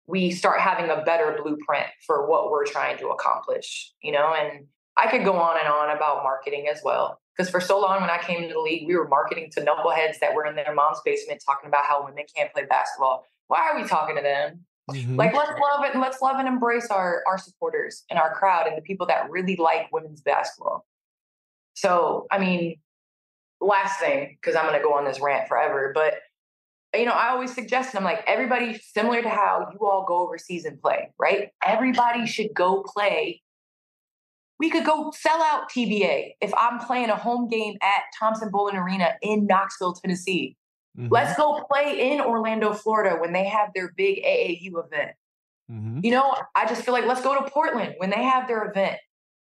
we start having a better blueprint for what we're trying to accomplish, you know, and I could go on and on about marketing as well. Because for so long when I came into the league, we were marketing to knuckleheads that were in their mom's basement talking about how women can't play basketball. Why are we talking to them? Mhm. Like let's love it and let's love and embrace our our supporters and our crowd and the people that really like women's basketball. So I mean, last thing, because I'm gonna go on this rant forever, but you know, I always suggest and I'm like everybody similar to how you all go overseas and play, right? Everybody should go play. We could go sell out TBA if I'm playing a home game at Thompson Boling Arena in Knoxville, Tennessee. Mhm. Let's go play in Orlando, Florida when they have their big AAU event. Mhm. You know, I just feel like let's go to Portland when they have their event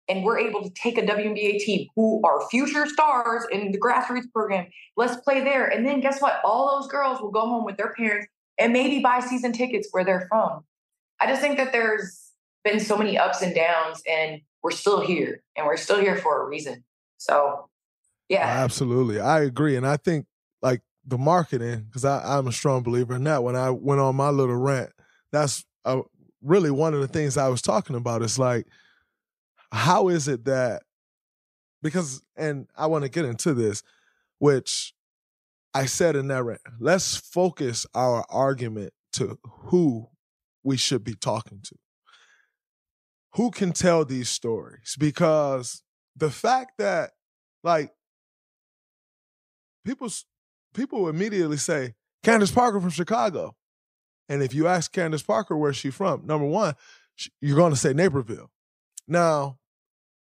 and we're able to take a WNBA team who are future stars in the grassroots program. Let's play there. And then guess what? All those girls will go home with their parents and maybe buy season tickets where they're from. I just think that there's been so many ups and downs and we're still here and we're still here for a reason. So, yeah. Absolutely. I agree. And I think like the marketing, because I'm a strong believer in that. When I went on my little rant, that's uh, really one of the things I was talking about. It's like, how is it that, because, and I want to get into this, which I said in that rant, let's focus our argument to who we should be talking to. Who can tell these stories? Because the fact that, like, people people immediately say Candace Parker from Chicago, and if you ask Candace Parker where she's from, number one, you're going to say Naperville. Now,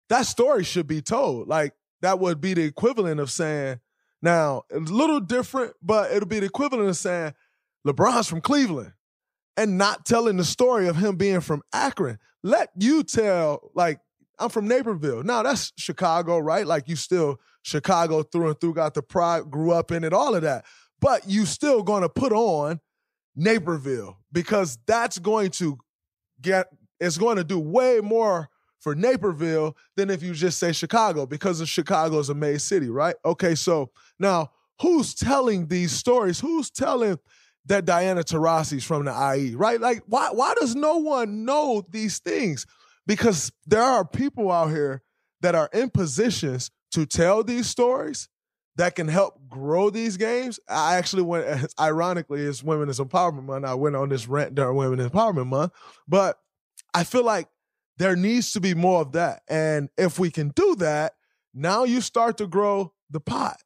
that story should be told. Like that would be the equivalent of saying, now a little different, but it'll be the equivalent of saying LeBron's from Cleveland and not telling the story of him being from Akron. Let you tell, like, I'm from Naperville. Now that's Chicago, right? Like you still Chicago through and through, got the pride, grew up in it, all of that. But you still gonna put on Naperville because that's going to get it's going to do way more for Naperville than if you just say Chicago because of Chicago's a made city, right? Okay, so now who's telling these stories? Who's telling that Diana Taurasi's from the IE, right? Like, why why does no one know these things? Because there are people out here that are in positions to tell these stories that can help grow these games. I actually went, ironically, it's Women's Empowerment Month. I went on this rant during Women's Empowerment Month, but I feel like there needs to be more of that. And if we can do that, now you start to grow the pot,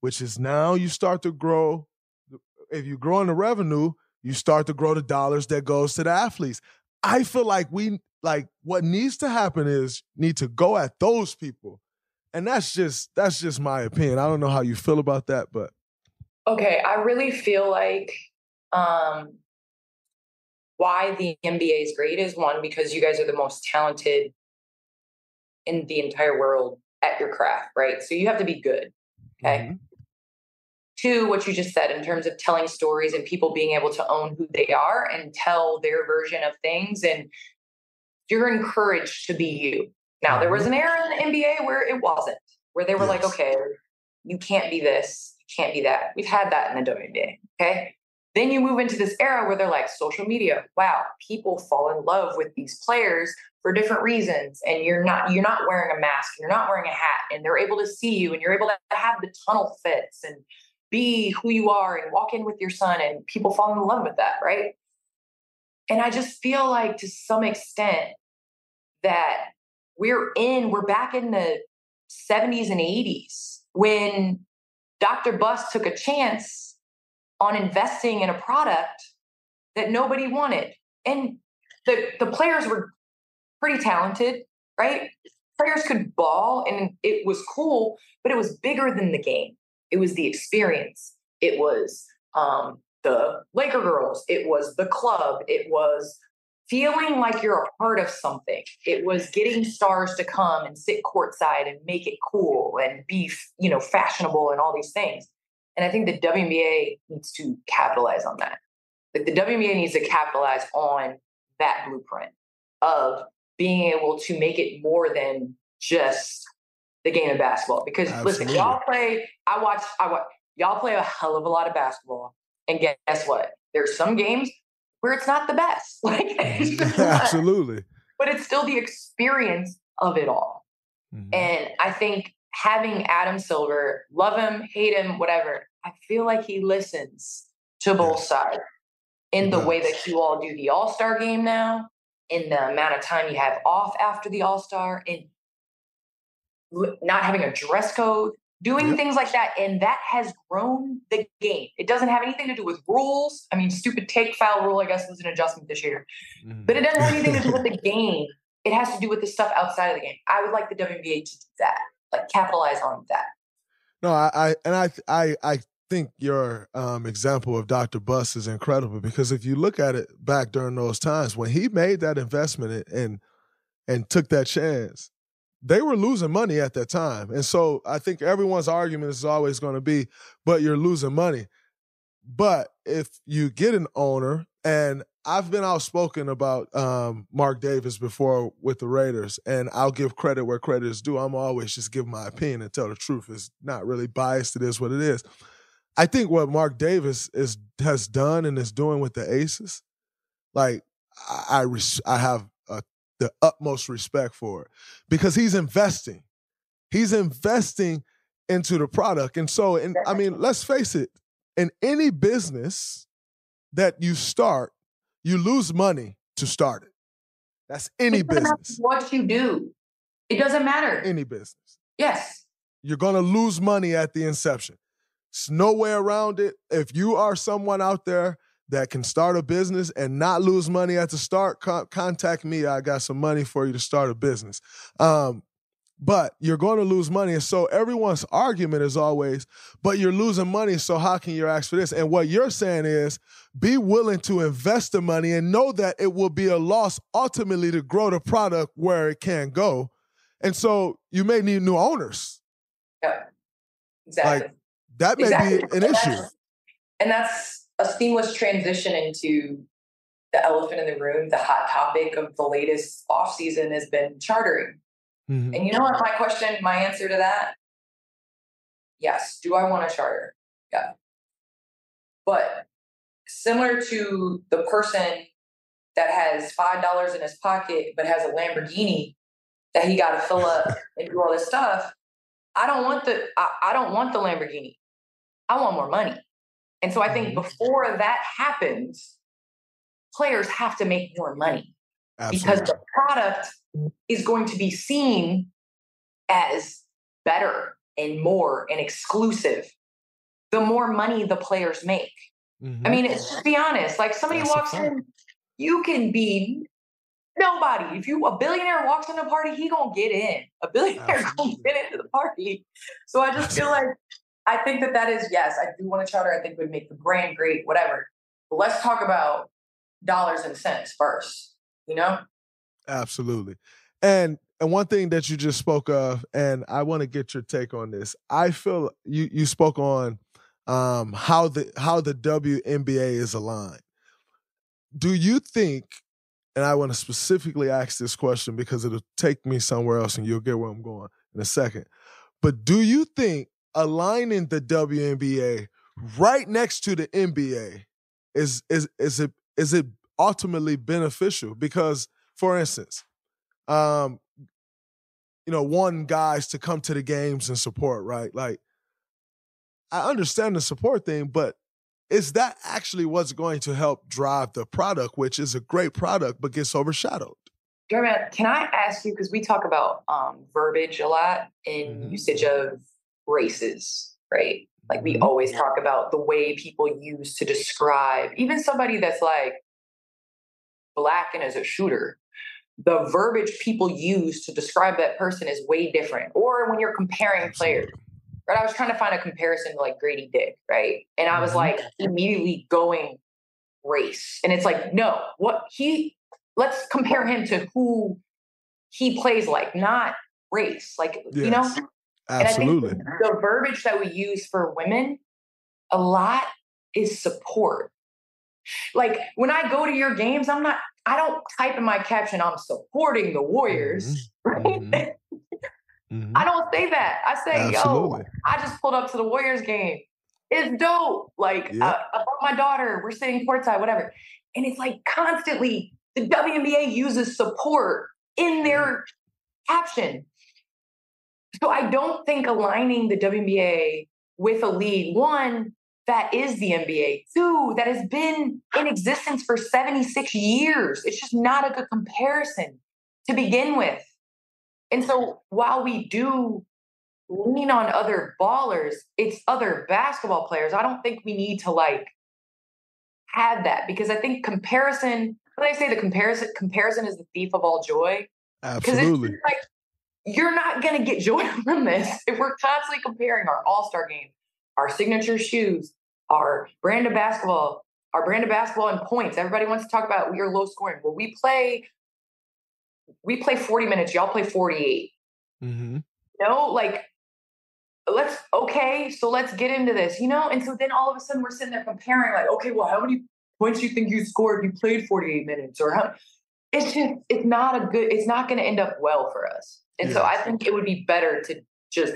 which is now you start to grow. If you grow in the revenue, you start to grow the dollars that goes to the athletes. I feel like we like what needs to happen is need to go at those people. And that's just that's just my opinion. I don't know how you feel about that, but okay, I really feel like um why the NBA is great is one, because you guys are the most talented in the entire world at your craft, right? So you have to be good. Okay. Mm-hmm. Two, what you just said in terms of telling stories and people being able to own who they are and tell their version of things. And you're encouraged to be you. Now, there was mm-hmm. an era in the NBA where it wasn't, where they were yes. like, okay, you can't be this, you can't be that. We've had that in the WNBA. Okay. Then you move into this era where they're like social media. Wow, people fall in love with these players for different reasons and you're not you're not wearing a mask, you're not wearing a hat and they're able to see you and you're able to have the tunnel fits and be who you are and walk in with your son and people fall in love with that, right? And I just feel like to some extent that we're in we're back in the 70s and 80s when Dr. Buss took a chance on investing in a product that nobody wanted. And the, the players were pretty talented, right? Players could ball and it was cool, but it was bigger than the game. It was the experience. It was um, the Laker girls. It was the club. It was feeling like you're a part of something. It was getting stars to come and sit courtside and make it cool and be, you know, fashionable and all these things. And I think the WNBA needs to capitalize on that. Like the WNBA needs to capitalize on that blueprint of being able to make it more than just the game of basketball. Because Absolutely. listen, y'all play, I watch, I watch, y'all play a hell of a lot of basketball. And guess what? There's some games where it's not the best. Like Absolutely. But it's still the experience of it all. Mm-hmm. And I think having Adam Silver, love him, hate him, whatever, I feel like he listens to both sides in the way that you all do the All Star game now, in the amount of time you have off after the All Star, and not having a dress code, doing yep. things like that. And that has grown the game. It doesn't have anything to do with rules. I mean, stupid take foul rule, I guess, was an adjustment this year, mm. but it doesn't have anything to do with the game. It has to do with the stuff outside of the game. I would like the WNBA to do that like capitalize on that. No, I, I and I I I think your um, example of Dr. Buss is incredible because if you look at it back during those times when he made that investment and and took that chance, they were losing money at that time. And so I think everyone's argument is always going to be, but you're losing money. But if you get an owner, and I've been outspoken about um, Mark Davis before with the Raiders, and I'll give credit where credit is due. I'm always just give my opinion and tell the truth. It's not really biased. It is what it is. I think what Mark Davis is has done and is doing with the Aces, like I I, I have the utmost respect for it because he's investing. He's investing into the product, and so and I mean, let's face it. in any business that you start, you lose money to start it. That's any business. What you do, it doesn't matter. Any business. Yes. You're going to lose money at the inception. It's no way around it. If you are someone out there that can start a business and not lose money at the start, co- contact me. I got some money for you to start a business. Um, but you're going to lose money. And so everyone's argument is always, but you're losing money. So how can you ask for this? And what you're saying is be willing to invest the money and know that it will be a loss ultimately to grow the product where it can go. And so you may need new owners. Yeah, exactly. Like that may exactly. be an and issue. And that's a seamless transition into the elephant in the room. The hot topic of the latest off season has been chartering. Mm-hmm. And you know what? My question, my answer to that yes. Do I want a charter? Yeah. But similar to the person that has $5 in his pocket but has a Lamborghini that he got to fill up and do all this stuff, I don't want the I, I don't want the Lamborghini. I want more money. And so I think before that happens, players have to make more money because the product is going to be seen as better and more and exclusive the more money the players make. Mm-hmm. I mean, it's just be honest. Like somebody That's walks in, you can be nobody. If you a billionaire walks in a party, he gonna get in. A billionaire gonna get into the party. So I just feel like I think that that is yes. I do want a charter. I think would make the brand great. Whatever. But let's talk about dollars and cents first. You know. Absolutely. And and one thing that you just spoke of, and I want to get your take on this. I feel you you spoke on um, how the how the WNBA is aligned. Do you think? And I want to specifically ask this question because it'll take me somewhere else, and you'll get where I'm going in a second. But do you think aligning the WNBA right next to the NBA is is is it is it ultimately beneficial? Because, for instance, um, you know, one guys to come to the games and support, right? Like, I understand the support thing, but is that actually what's going to help drive the product, which is a great product but gets overshadowed? Jeremy, can I ask you because we talk about um, verbiage a lot in usage of races, right? Like we mm-hmm. always talk about the way people use to describe even somebody that's like black and is a shooter. The verbiage people use to describe that person is way different. Or when you're comparing players, right? I was trying to find a comparison to like Grady Dick, right? And I was mm-hmm. like immediately going race. And it's like, no, what he let's compare him to who he plays like, not race. Like, you know? Yes. And I think Absolutely. the verbiage that we use for women a lot is support. Like when I go to your games, I'm not, I don't type in my caption, I'm supporting the Warriors. Mm-hmm. Right? I don't say that. I say, Absolutely. yo, I just pulled up to the Warriors game. It's dope. Like Yeah. uh, about my daughter, we're sitting courtside, whatever. And it's like constantly the WNBA uses support in their caption. So I don't think aligning the WNBA with a league, one, that is the NBA, two, that has been in existence for 76 years. It's just not a good comparison to begin with. And so while we do lean on other ballers, it's other basketball players. I don't think we need to like have that because I think comparison, when I say the comparison, comparison is the thief of all joy. Because it's Absolutely. like you're not gonna get joy from this if we're constantly comparing our all-star game, our signature shoes, our brand of basketball, our brand of basketball and points. Everybody wants to talk about we are low scoring. Well, we play, we play 40 minutes, y'all play 48. Mm-hmm. No, like let's okay, so let's get into this, you know? And so then all of a sudden we're sitting there comparing, like, okay, well, how many points do you think you scored you played 48 minutes? Or how it's just it's not a good, it's not gonna end up well for us. And so I think it would be better to just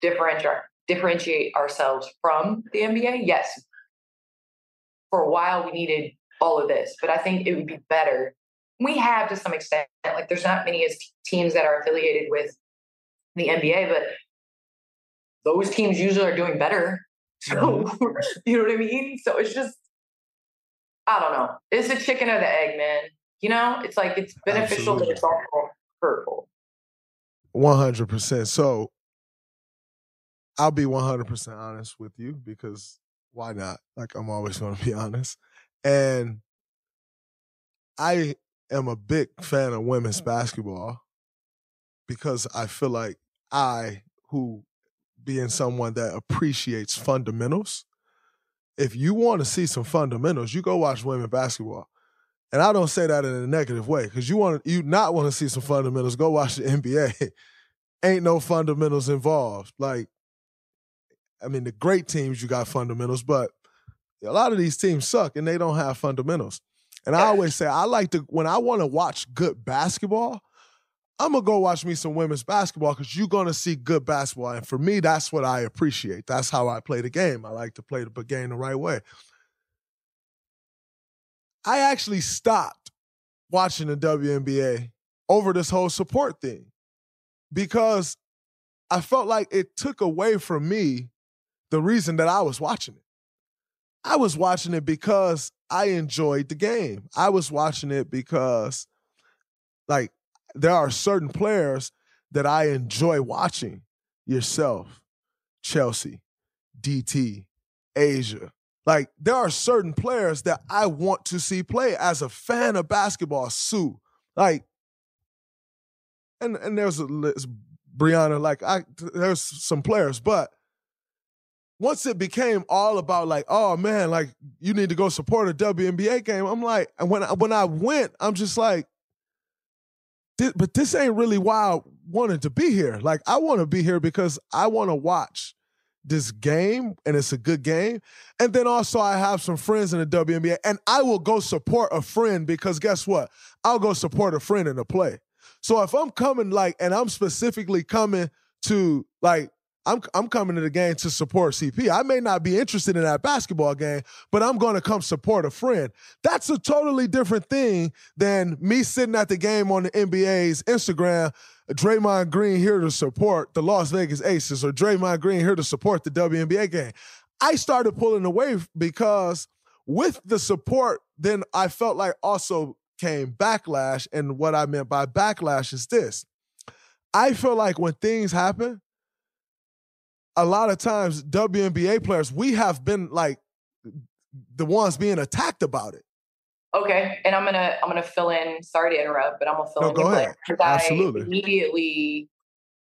differentiate differentiate ourselves from the NBA. Yes. For a while we needed all of this, but I think it would be better. We have to some extent, like there's not many as teams that are affiliated with the NBA, but those teams usually are doing better. So mm-hmm. you know what I mean? So it's just I don't know. It's a chicken or the egg, man. You know, it's like it's beneficial, Absolutely. but it's also hurtful. One hundred percent. So I'll be one hundred percent honest with you because why not? Like I'm always going to be honest, and I am a big fan of women's mm. basketball because I feel like I, who being someone that appreciates fundamentals, if you want to see some fundamentals, you go watch women basketball. And I don't say that in a negative way because you want you not want to see some fundamentals. Go watch the NBA. Ain't no fundamentals involved. Like, I mean, the great teams you got fundamentals, but a lot of these teams suck and they don't have fundamentals. And I always say I like to when I want to watch good basketball, I'm gonna go watch me some women's basketball because you're gonna see good basketball. And for me, that's what I appreciate. That's how I play the game. I like to play the game the right way. I actually stopped watching the WNBA over this whole support thing because I felt like it took away from me the reason that I was watching it. I was watching it because I enjoyed the game. I was watching it because, like, there are certain players that I enjoy watching. Yourself, Chelsea, DT, A'ja. Like, there are certain players that I want to see play as a fan of basketball. Sue, like, and and there's a list, Brianna. Like, I there's some players, but once it became all about like, oh man, like you need to go support a WNBA game, I'm like, and when I, when I went, I'm just like, but this ain't really why I wanted to be here. Like I want to be here because I want to watch this game and it's a good game. And then also I have some friends in the WNBA and I will go support a friend because guess what? I'll go support a friend in the play. So if I'm coming like and I'm specifically coming to like I'm I'm coming to the game to support CP. I may not be interested in that basketball game, but I'm going to come support a friend. That's a totally different thing than me sitting at the game on the NBA's Instagram. Draymond Green here to support the Las Vegas Aces, or Draymond Green here to support the WNBA game. I started pulling away because with the support, then I felt like also came backlash. And what I meant by backlash is this I feel like when things happen, a lot of times WNBA players, we have been like the ones being attacked about it. Okay, and I'm gonna I'm gonna fill in. Sorry to interrupt, but I'm gonna fill no, in. Go ahead. Absolutely. I immediately,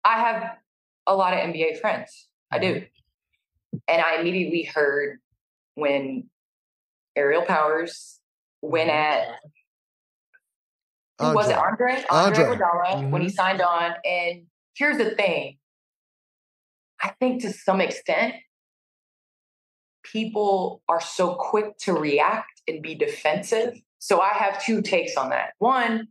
I have a lot of NBA friends. I do, mm-hmm. and I immediately heard when Aerial Powers went mm-hmm. at who Andre. was it? Andre Andre, Andre. mm-hmm. when he mm-hmm. signed on. And here's the thing: I think to some extent, people are so quick to react and be defensive. So I have two takes on that. One,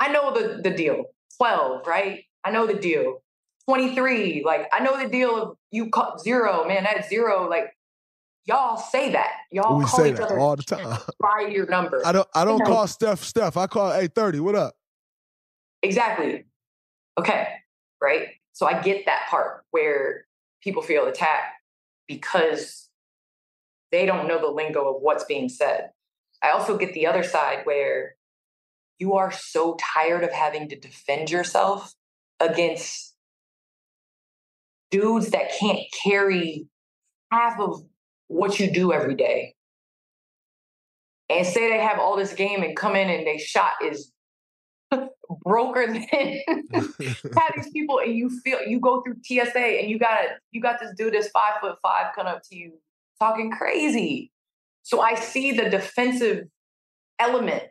I know the, the deal 12, right? I know the deal. 23, like I know the deal of you call zero, man, that zero, like y'all say that. Y'all we call say each that other all the time. by your number. I don't I don't you know? call Steph Steph. I call A30. What up? Exactly. Okay. Right. So I get that part where people feel attacked because they don't know the lingo of what's being said. I also get the other side where you are so tired of having to defend yourself against dudes that can't carry half of what you do every day. And say they have all this game and come in and they shot is broker than have these people and you feel you go through TSA and you got you got this dude that's five foot five coming up to you talking crazy. So I see the defensive element.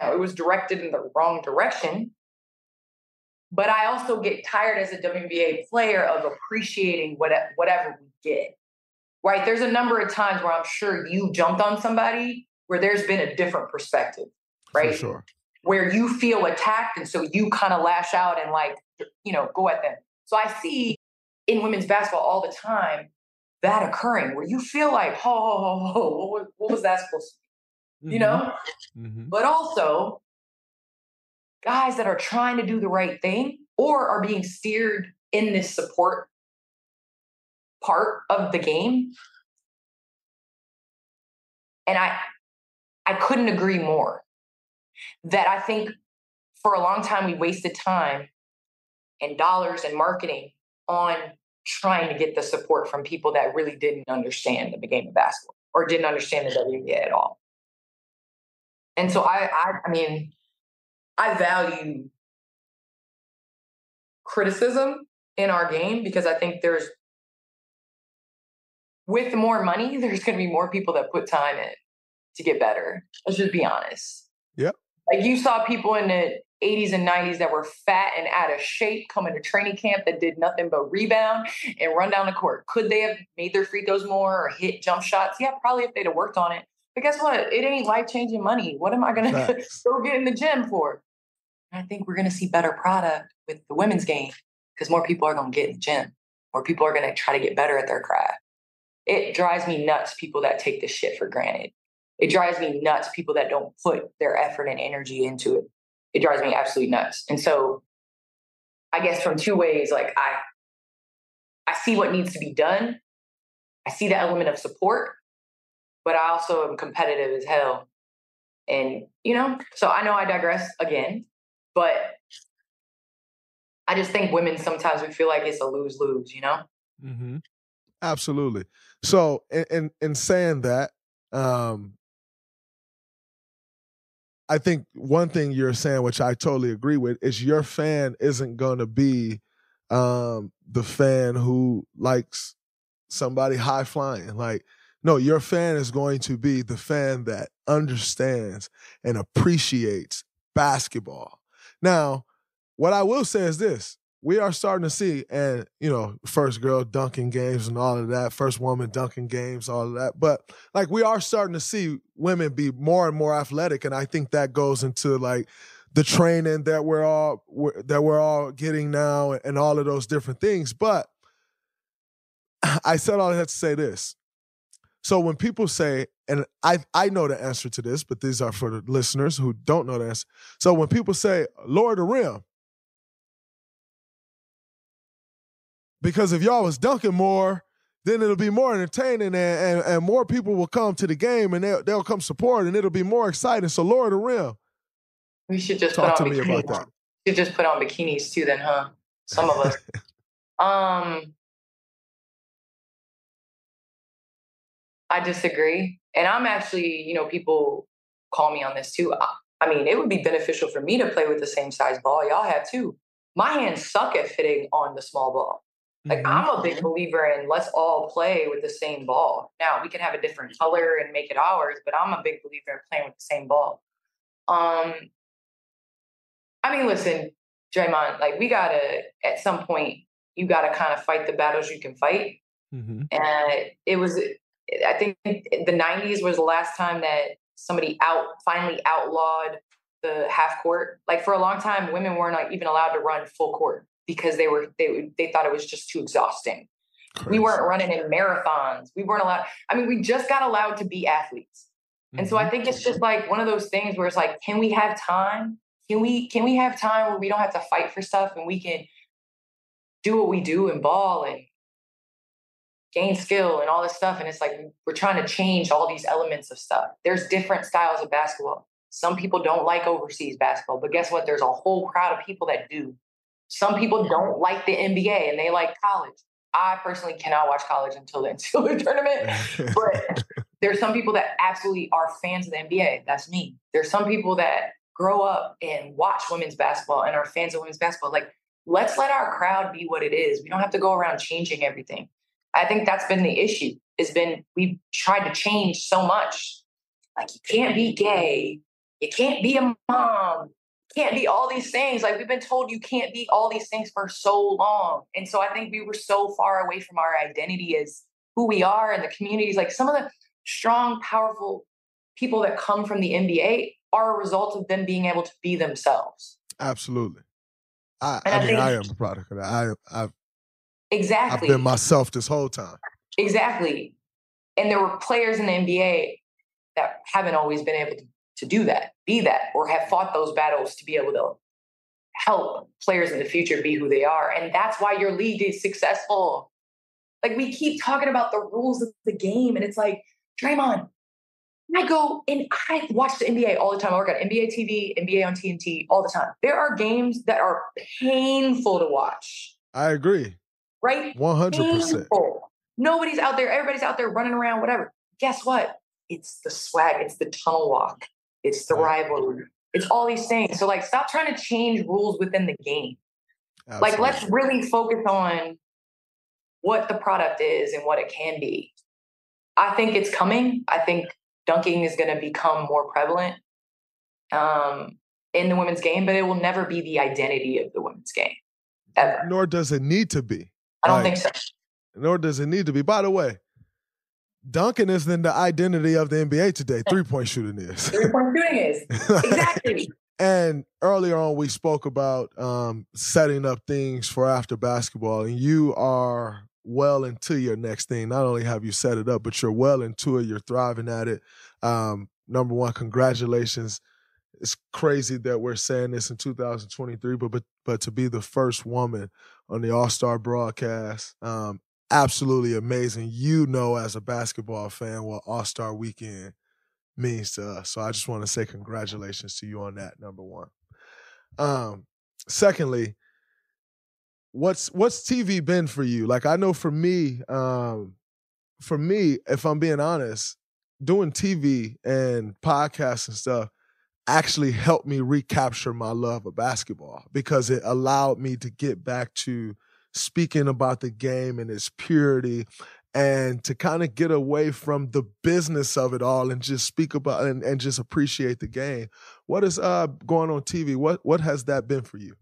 Now, it was directed in the wrong direction. But I also get tired as a WNBA player of appreciating what, whatever we get. Right? There's a number of times where I'm sure you jumped on somebody where there's been a different perspective. Right? For sure where you feel attacked and so you kind of lash out and like you know go at them so i see in women's basketball all the time that occurring where you feel like oh, oh, oh what, what, was that supposed to be you know mm-hmm. mm-hmm. but also guys that are trying to do the right thing or are being steered in this support part of the game. And I I couldn't agree more. That I think for a long time we wasted time and dollars and marketing on trying to get the support from people that really didn't understand the game of basketball or didn't understand the WNBA at all. And so I, I, I mean, I value criticism in our game because I think there's, with more money, there's going to be more people that put time in to get better. Let's just be honest. Yep. Like you saw people in the 80s and 90s that were fat and out of shape coming to training camp that did nothing but rebound and run down the court. Could they have made their free throws more or hit jump shots? Yeah, probably if they'd have worked on it. But guess what? It ain't life changing money. What am I going to go get in the gym for? I think we're going to see better product with the women's game because more people are going to get in the gym. More people are going to try to get better at their craft. It drives me nuts people that take this shit for granted. It drives me nuts people that don't put their effort and energy into it. It drives me absolutely nuts. And so I guess from two ways, like I I see what needs to be done. I see the element of support, but I also am competitive as hell. And, you know, so I know I digress again, but I just think women sometimes we feel like it's a lose lose, you know? Mm-hmm. Absolutely. So, in, in, in saying that, um, I think one thing you're saying, which I totally agree with, is your fan isn't going to be um, the fan who likes somebody high flying. Like, no, your fan is going to be the fan that understands and appreciates basketball. Now, what I will say is this we are starting to see, and you know, first girl dunking games and all of that, first woman dunking games, all of that. But like, we are starting to see women be more and more athletic, and I think that goes into like the training that we're all that we're all getting now, and all of those different things. But I said all I had to say this. So when people say, and I I know the answer to this, but these are for the listeners who don't know the answer. So when people say lower the rim, because if y'all was dunking more, then it'll be more entertaining and, and, and more people will come to the game and they'll, they'll come support and it'll be more exciting. So lower the rim. We should just talk put to on me bikinis. about that. We should just put on bikinis too, then, huh? Some of us. um, I disagree, and I'm actually, you know, people call me on this too. I, I mean, it would be beneficial for me to play with the same size ball y'all have too. My hands suck at fitting on the small ball. Like Mm-hmm. I'm a big believer in let's all play with the same ball. Now we can have a different color and make it ours, but I'm a big believer in playing with the same ball. Um, I mean, listen, Draymond, like we gotta at some point you gotta kind of fight the battles you can fight. Mm-hmm. And it was, I think the '90s was the last time that somebody out finally outlawed the half court. Like for a long time, women weren't like even allowed to run full court because they were they they thought it was just too exhausting. We weren't running in marathons. We weren't allowed. I mean, we just got allowed to be athletes. And so I mm-hmm. think it's just like one of those things where it's like, can we have time? Can we can we have time where we don't have to fight for stuff and we can do what we do and ball and gain skill and all this stuff? And it's like we're trying to change all these elements of stuff. There's different styles of basketball. Some people don't like overseas basketball, but guess what? There's a whole crowd of people that do. Some people don't like the NBA and they like college. I personally cannot watch college until the NCAA tournament, but there's some people that absolutely are fans of the NBA. That's me. There's some people that grow up and watch women's basketball and are fans of women's basketball. Like, let's let our crowd be what it is. We don't have to go around changing everything. I think that's been the issue. It's been we've tried to change so much. Like, you can't be gay. You can't be a mom. Can't be all these things. Like we've been told you can't be all these things for so long. And so I think we were so far away from our identity as who we are and the communities. Like some of the strong, powerful people that come from the NBA are a result of them being able to be themselves. Absolutely. I, I, I mean, think- I am a product of that. I, I've, I've Exactly. been myself this whole time. Exactly. And there were players in the NBA that haven't always been able to, to do that, be that, or have fought those battles to be able to help players in the future be who they are. And that's why your league is successful. Like we keep talking about the rules of the game, and it's like, Draymond, I go and I watch the NBA all the time. I work at NBA TV, NBA on TNT all the time. There are games that are painful to watch. I agree. Right? 100%. Painful. Nobody's out there. Everybody's out there running around, whatever. Guess what? It's the swag. It's the tunnel walk. It's the rivalry. It's all these things. So, like, stop trying to change rules within the game. Absolutely. Like, let's really focus on what the product is and what it can be. I think it's coming. I think dunking is going to become more prevalent um, in the women's game, but it will never be the identity of the women's game ever. Nor does it need to be. I don't like, think so. Nor does it need to be. By the way, dunking isn't the identity of the NBA today. Three point shooting is. Three point shooting is exactly. and earlier on, we spoke about um, setting up things for after basketball, and you are well into your next thing. Not only have you set it up, but you're well into it. You're thriving at it. Um, number one, congratulations. It's crazy that we're saying this in 2023, but but but to be the first woman on the All Star broadcast, um, absolutely amazing. You know, as a basketball fan, what All Star Weekend means to us. So I just want to say congratulations to you on that. Number one. Um, secondly, what's what's TV been for you? Like I know for me, um, for me, if I'm being honest, doing TV and podcasts and stuff actually helped me recapture my love of basketball because it allowed me to get back to speaking about the game and its purity and to kind of get away from the business of it all and just speak about and, and just appreciate the game. What is uh going on TV? What what has that been for you?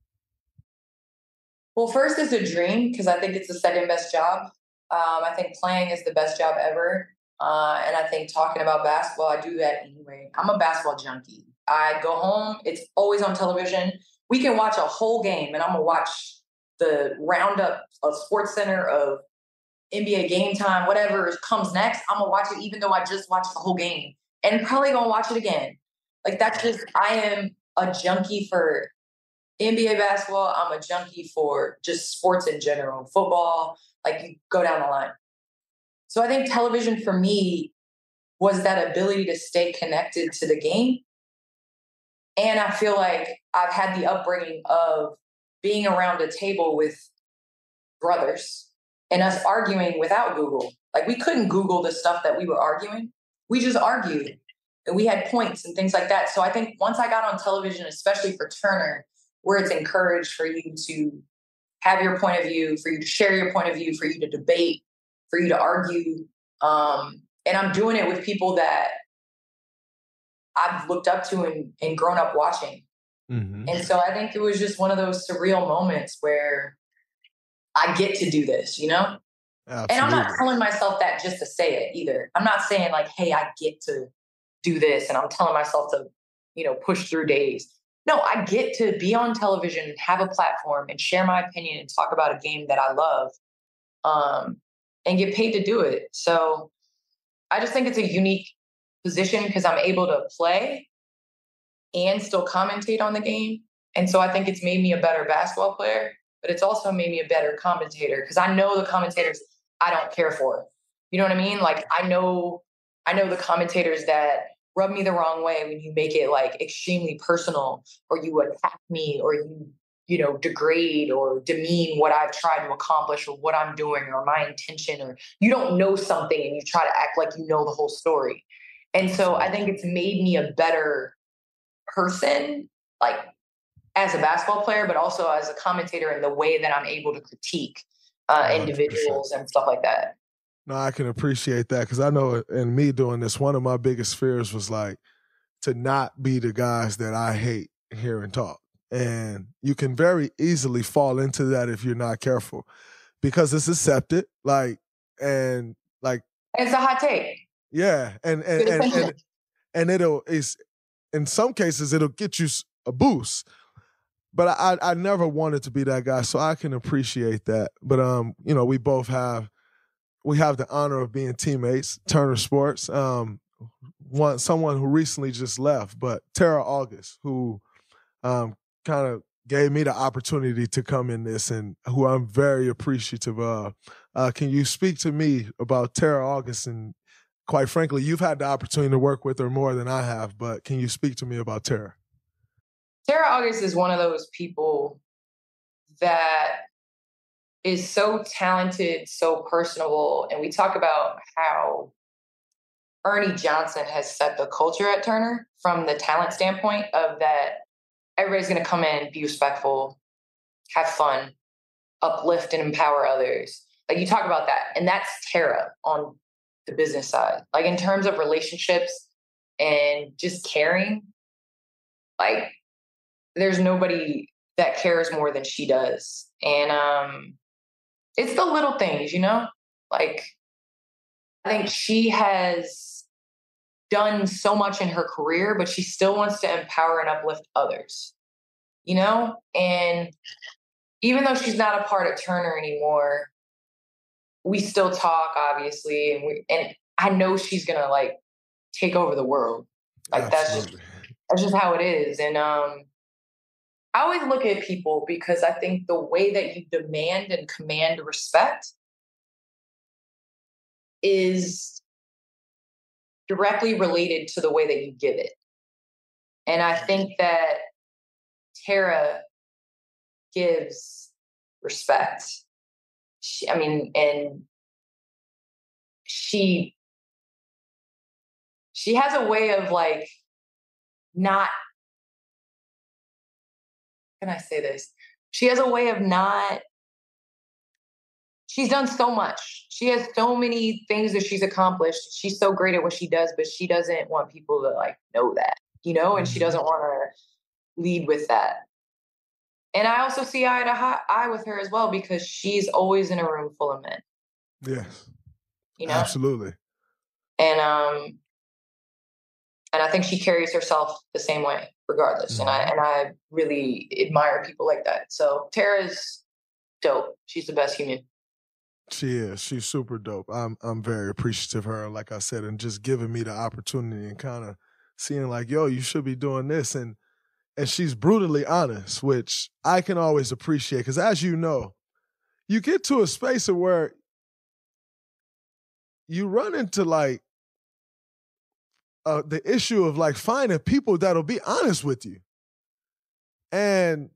Well, first it's a dream because I think it's the second best job. Um, I think playing is the best job ever. Uh, and I think talking about basketball, I do that anyway. I'm a basketball junkie. I go home, it's always on television. We can watch a whole game, and I'm gonna watch the roundup of SportsCenter of NBA game time, whatever comes next. I'm gonna watch it, even though I just watched the whole game, and probably gonna watch it again. Like that's just I am a junkie for NBA basketball, I'm a junkie for just sports in general, football, like you go down the line. So I think television for me was that ability to stay connected to the game. And I feel like I've had the upbringing of being around a table with brothers and us arguing without Google. Like we couldn't Google the stuff that we were arguing. We just argued and we had points and things like that. So I think once I got on television, especially for Turner, where it's encouraged for you to have your point of view, for you to share your point of view, for you to debate, for you to argue. Um, and I'm doing it with people that I've looked up to and, and grown up watching. Mm-hmm. And so I think it was just one of those surreal moments where I get to do this, you know? Absolutely. And I'm not telling myself that just to say it either. I'm not saying like, hey, I get to do this and I'm telling myself to, you know, push through days no, I get to be on television and have a platform and share my opinion and talk about a game that I love um, and get paid to do it. So I just think it's a unique position because I'm able to play and still commentate on the game. And so I think it's made me a better basketball player, but it's also made me a better commentator because I know the commentators I don't care for. You know what I mean? Like I know I know the commentators that rub me the wrong way when you make it like extremely personal or you attack me or you you know degrade or demean what i've tried to accomplish or what i'm doing or my intention or you don't know something and you try to act like you know the whole story and so i think it's made me a better person like as a basketball player but also as a commentator in the way that i'm able to critique uh, individuals and stuff like that no, I can appreciate that because I know in me doing this, one of my biggest fears was like to not be the guys that I hate hearing talk. And you can very easily fall into that if you're not careful because it's accepted. Like, and like, it's a hot take. Yeah. And, and, and, and, and it'll, it's, in some cases, it'll get you a boost. But I, I never wanted to be that guy, so I can appreciate that. But um, you know, we both have we have the honor of being teammates, Turner Sports. Um, one someone who recently just left, but Tara August, who um, kind of gave me the opportunity to come in this, and who I'm very appreciative of. Uh, can you speak to me about Tara August? And quite frankly, you've had the opportunity to work with her more than I have, but can you speak to me about Tara? Tara August is one of those people that is so talented, so personable. And we talk about how Ernie Johnson has set the culture at Turner from the talent standpoint of that everybody's going to come in, be respectful, have fun, uplift and empower others. Like you talk about that. And that's Tara on the business side. Like in terms of relationships and just caring, like there's nobody that cares more than she does. And um it's the little things, you know? Like I think she has done so much in her career, but she still wants to empower and uplift others. You know? And even though she's not a part of Turner anymore, we still talk, obviously, and we and I know she's gonna like take over the world. Like Absolutely. that's just that's just how it is. And um I always look at people because I think the way that you demand and command respect is directly related to the way that you give it. And I think that Tara gives respect. She, I mean, and she she has a way of like not can I say this? She has a way of not she's done so much. She has so many things that she's accomplished. She's so great at what she does, but she doesn't want people to like know that, you know, and she mm-hmm. doesn't want to lead with that. And I also see eye to eye with her as well because she's always in a room full of men. Yes. You know? Absolutely. And um and I think she carries herself the same way regardless. Mm-hmm. And I mm-hmm. and I really admire people like that. So Tara's dope. She's the best human. She is. She's super dope. I'm I'm very appreciative of her, like I said, and just giving me the opportunity and kind of seeing like, yo, you should be doing this. And and she's brutally honest, which I can always appreciate. Because as you know, you get to a space where you run into like uh, the issue of like finding people that'll be honest with you. And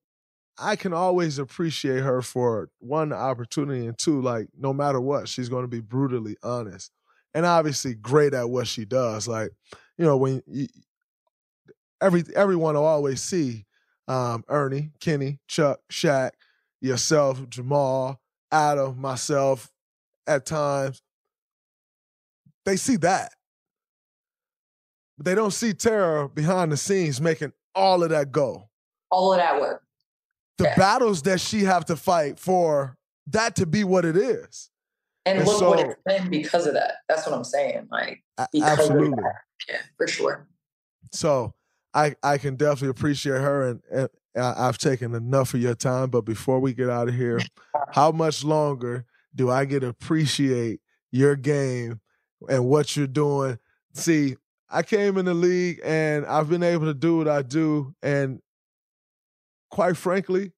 I can always appreciate her for one, opportunity, and two, like no matter what, she's going to be brutally honest. And obviously great at what she does. Like, you know, when you, every everyone will always see um, Ernie, Kenny, Chuck, Shaq, yourself, Jamal, Adam, myself, at times. They see that. But they don't see Tara behind the scenes making all of that go. All of that work. The yeah. battles that she have to fight for that to be what it is. And, and look so, what it's been because of that. That's what I'm saying. Like absolutely. Yeah, for sure. So I I can definitely appreciate her, and, and I've taken enough of your time. But before we get out of here, how much longer do I get to appreciate your game and what you're doing? See, I came in the league and I've been able to do what I do, and quite frankly,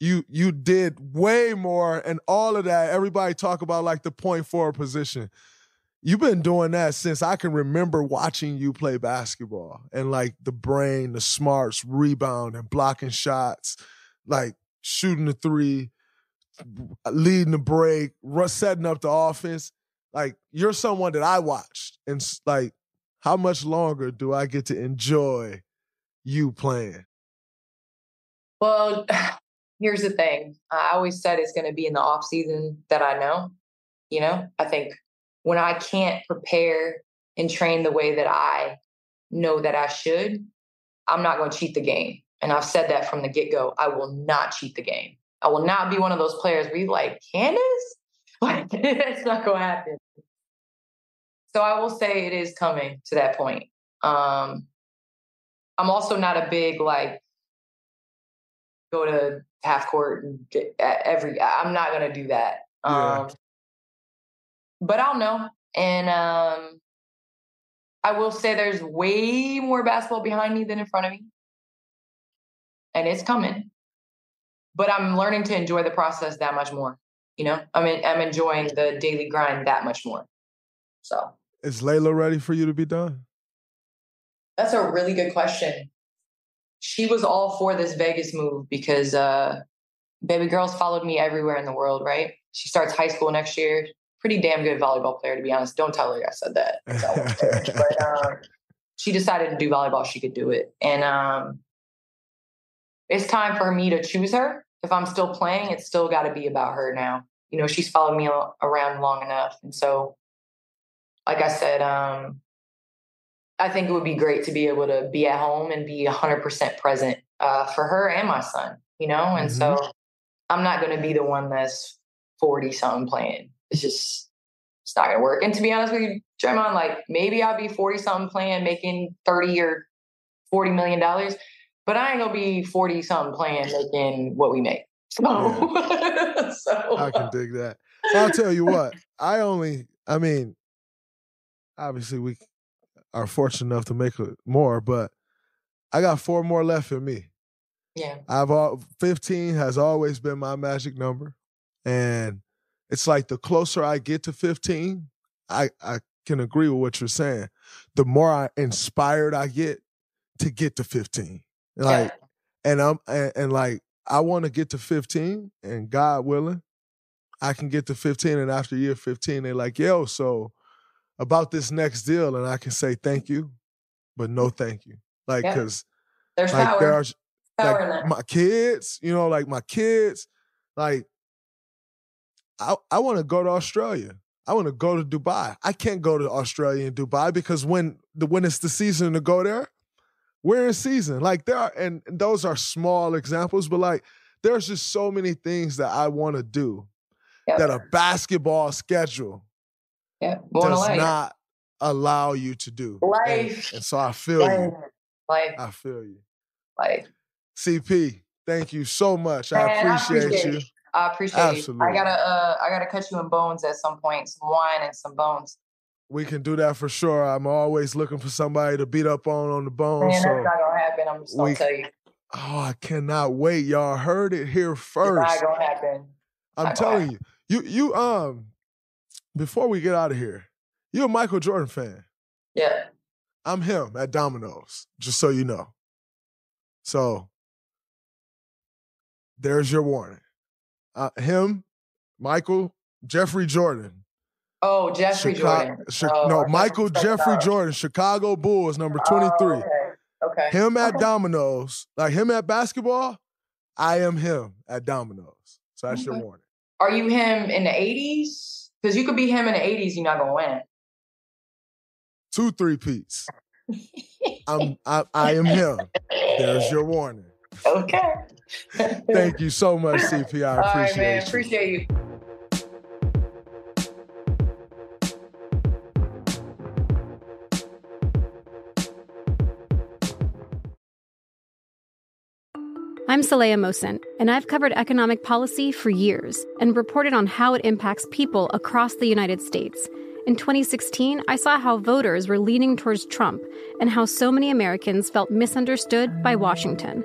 you you did way more and all of that. Everybody talk about like the point forward position you've been doing that since I can remember watching you play basketball and like the brain, the smarts, rebound and blocking shots, like shooting the three, leading the break, setting up the offense. Like you're someone that I watched and like how much longer do I get to enjoy you playing? Well, here's the thing. I always said it's going to be in the off season that I know. You know, I think when I can't prepare and train the way that I know that I should, I'm not going to cheat the game. And I've said that from the get go. I will not cheat the game. I will not be one of those players where you like, Candace? Like, it's not going to happen. So I will say it is coming to that point. Um, I'm also not a big, like, go to half court and get every, I'm not going to do that. Yeah. But I'll know. And um, I will say there's way more basketball behind me than in front of me. And it's coming. But I'm learning to enjoy the process that much more. You know, I mean, I'm enjoying the daily grind that much more. So is Lailaa ready for you to be done? That's a really good question. She was all for this Vegas move because uh, baby girls followed me everywhere in the world, right? She starts high school next year. Pretty damn good volleyball player, to be honest. Don't tell her I said that. but um, she decided to do volleyball. She could do it. And um, it's time for me to choose her. If I'm still playing, it's still got to be about her now. You know, she's followed me around long enough. And so, like I said, um, I think it would be great to be able to be at home and be 100% present uh, for her and my son, you know? And mm-hmm. so I'm not going to be the one that's 40 something playing. It's just, it's not to work. And to be honest with you, Draymond, like maybe I'll be 40 something playing, making 30 or 40 million dollars, but I ain't to be 40 something playing, making what we make. So, yeah. so I can dig that. I'll tell you what, I only, I mean, obviously we are fortunate enough to make more, but I got four more left in me. Yeah. I've all 15 has always been my magic number. And it's like the closer I get to 15, I, I can agree with what you're saying. The more I inspired I get to get to 15. Like yeah. and I'm and, and like I want to get to 15 and God willing, I can get to 15 and after year 15 they're like, "Yo, so about this next deal and I can say thank you, but no thank you. Like, yeah. cause there's like, power. There are, power like, my kids, you know, like my kids, like, I, I want to go to Australia. I want to go to Dubai. I can't go to Australia and Dubai because when the when it's the season to go there, we're in season. Like there are, and, those are small examples, but like there's just so many things that I want to do yep. that a basketball schedule yeah. does not allow you to do. Life. And, and so I feel Life. you. Life. I feel you. Life. CP, thank you so much. Man, I, appreciate I appreciate you. I appreciate Absolutely. you. I gotta uh I gotta cut you in bones at some point, some wine and some bones. We can do that for sure. I'm always looking for somebody to beat up on on the bones. Man, so that's not gonna happen. I'm just gonna we, tell you. Oh, I cannot wait. Y'all heard it here first. It's not gonna happen. I'm not telling you. You you um before we get out of here, you're a Michael Jordan fan. Yeah. I'm him at dominoes, just so you know. So there's your warning. Uh, him, Michael, Jeffrey Jordan. Oh, Jeffrey Chicago, Jordan. Chi- oh, no, Michael Jeffrey Jordan, Chicago Bulls, number 23. Oh, okay. okay. Him at okay. dominoes, like him at basketball, I am him at Domino's. So that's okay. your warning. Are you him in the 80s? Because you could be him in the 80s, you're not gonna win. Two three peats. I'm I, I am him. There's your warning. Okay. Thank you so much, CP. I appreciate All right, man. You. Appreciate you. I'm Saleha Mohsin, and I've covered economic policy for years and reported on how it impacts people across the United States. In 2016, I saw how voters were leaning towards Trump and how so many Americans felt misunderstood by Washington.